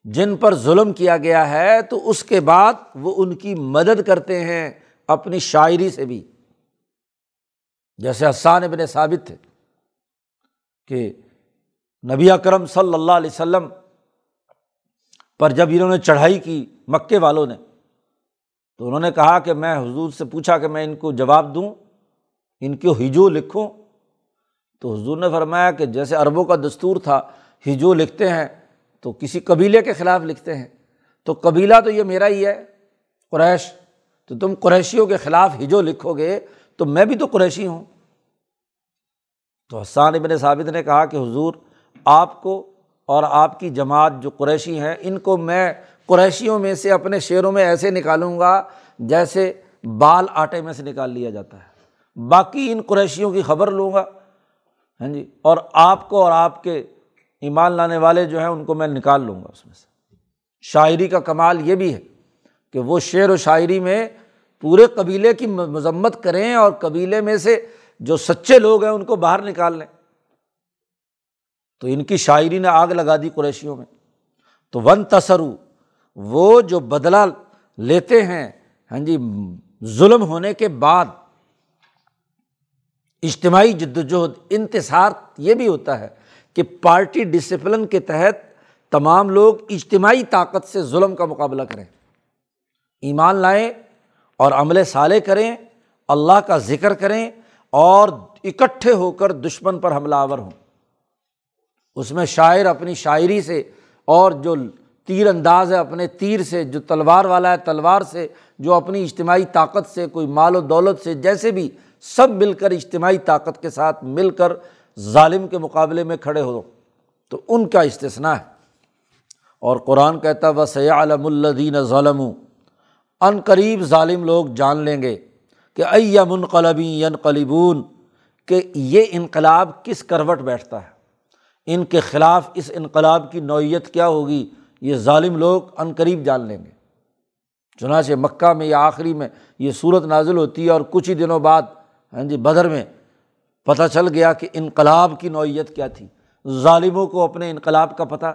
جن پر ظلم کیا گیا ہے، تو اس کے بعد وہ ان کی مدد کرتے ہیں اپنی شاعری سے بھی۔ جیسے حسان ابن ثابت تھے کہ نبی اکرم صلی اللہ علیہ وسلم پر جب انہوں نے چڑھائی کی مکے والوں نے، تو انہوں نے کہا کہ میں حضور سے پوچھا کہ میں ان کو جواب دوں، ان کو ہجو لکھوں۔ تو حضور نے فرمایا کہ جیسے عربوں کا دستور تھا، ہجو لکھتے ہیں تو کسی قبیلے کے خلاف لکھتے ہیں۔ تو قبیلہ تو یہ میرا ہی ہے، قریش۔ تو تم قریشیوں کے خلاف ہجو لکھو گے تو میں بھی تو قریشی ہوں۔ تو حسان ابن ثابت نے کہا کہ حضور، آپ کو اور آپ کی جماعت جو قریشی ہیں، ان کو میں قریشیوں میں سے اپنے شعروں میں ایسے نکالوں گا جیسے بال آٹے میں سے نکال لیا جاتا ہے۔ باقی ان قریشیوں کی خبر لوں گا۔ ہاں جی اور آپ کو اور آپ کے ایمان لانے والے جو ہیں ان کو میں نکال لوں گا اس میں سے۔ شاعری کا کمال یہ بھی ہے کہ وہ شعر و شاعری میں پورے قبیلے کی مذمت کریں اور قبیلے میں سے جو سچے لوگ ہیں ان کو باہر نکال لیں۔ تو ان کی شاعری نے آگ لگا دی قریشیوں میں۔ تو ون تصرو وہ جو بدلا لیتے ہیں ہاں جی ظلم ہونے کے بعد اجتماعی جد وجہد انتصار یہ بھی ہوتا ہے کہ پارٹی ڈسپلن کے تحت تمام لوگ اجتماعی طاقت سے ظلم کا مقابلہ کریں۔ ایمان لائیں اور عمل صالح کریں، اللہ کا ذکر کریں اور اکٹھے ہو کر دشمن پر حملہ آور ہوں۔ اس میں شاعر اپنی شاعری سے اور جو تیر انداز ہے اپنے تیر سے، جو تلوار والا ہے تلوار سے، جو اپنی اجتماعی طاقت سے، کوئی مال و دولت سے، جیسے بھی، سب مل کر اجتماعی طاقت کے ساتھ مل کر ظالم کے مقابلے میں کھڑے ہو تو ان کا استثنا ہے۔ اور قرآن کہتا و سیا علم الدین ظالم ان قریب ظالم لوگ جان لیں گے کہ ایا منقلبی ین قلیبون کہ یہ انقلاب کس کروٹ بیٹھتا ہے۔ ان کے خلاف اس انقلاب کی نوعیت کیا ہوگی؟ یہ ظالم لوگ عن قریب جان لیں گے۔ چنانچہ مکہ میں یا آخری میں یہ صورت نازل ہوتی ہے اور کچھ ہی دنوں بعد ہاں جی بدر میں پتہ چل گیا کہ انقلاب کی نوعیت کیا تھی۔ ظالموں کو اپنے انقلاب کا پتہ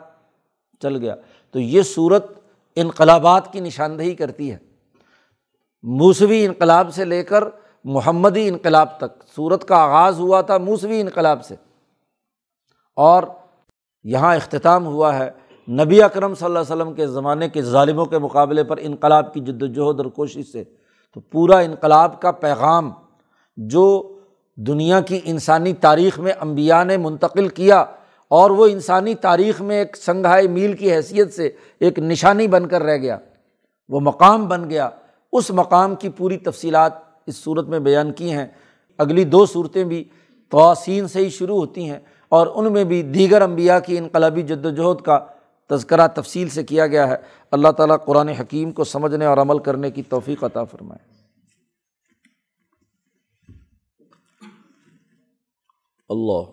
چل گیا۔ تو یہ صورت انقلابات کی نشاندہی کرتی ہے۔ موسوی انقلاب سے لے کر محمدی انقلاب تک صورت کا آغاز ہوا تھا موسوی انقلاب سے۔ اور یہاں اختتام ہوا ہے۔ نبی اکرم صلی اللہ علیہ وسلم کے زمانے کے ظالموں کے مقابلے پر انقلاب کی جد وجہد اور کوشش سے۔ تو پورا انقلاب کا پیغام جو دنیا کی انسانی تاریخ میں امبیا نے منتقل کیا اور وہ انسانی تاریخ میں ایک سنگھائے میل کی حیثیت سے ایک نشانی بن کر رہ گیا۔ وہ مقام بن گیا۔ اس مقام کی پوری تفصیلات اس صورت میں بیان کی ہیں۔ اگلی دو صورتیں بھی توسین سے ہی شروع ہوتی ہیں اور ان میں بھی دیگر انبیاء کی انقلابی جد وجہد کا تذکرہ تفصیل سے کیا گیا ہے۔ اللہ تعالیٰ قرآن حکیم کو سمجھنے اور عمل کرنے کی توفیق عطا فرمائے۔ اللہ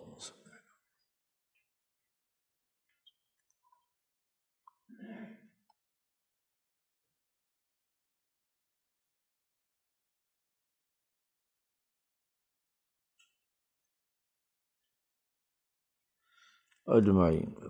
اجمعین۔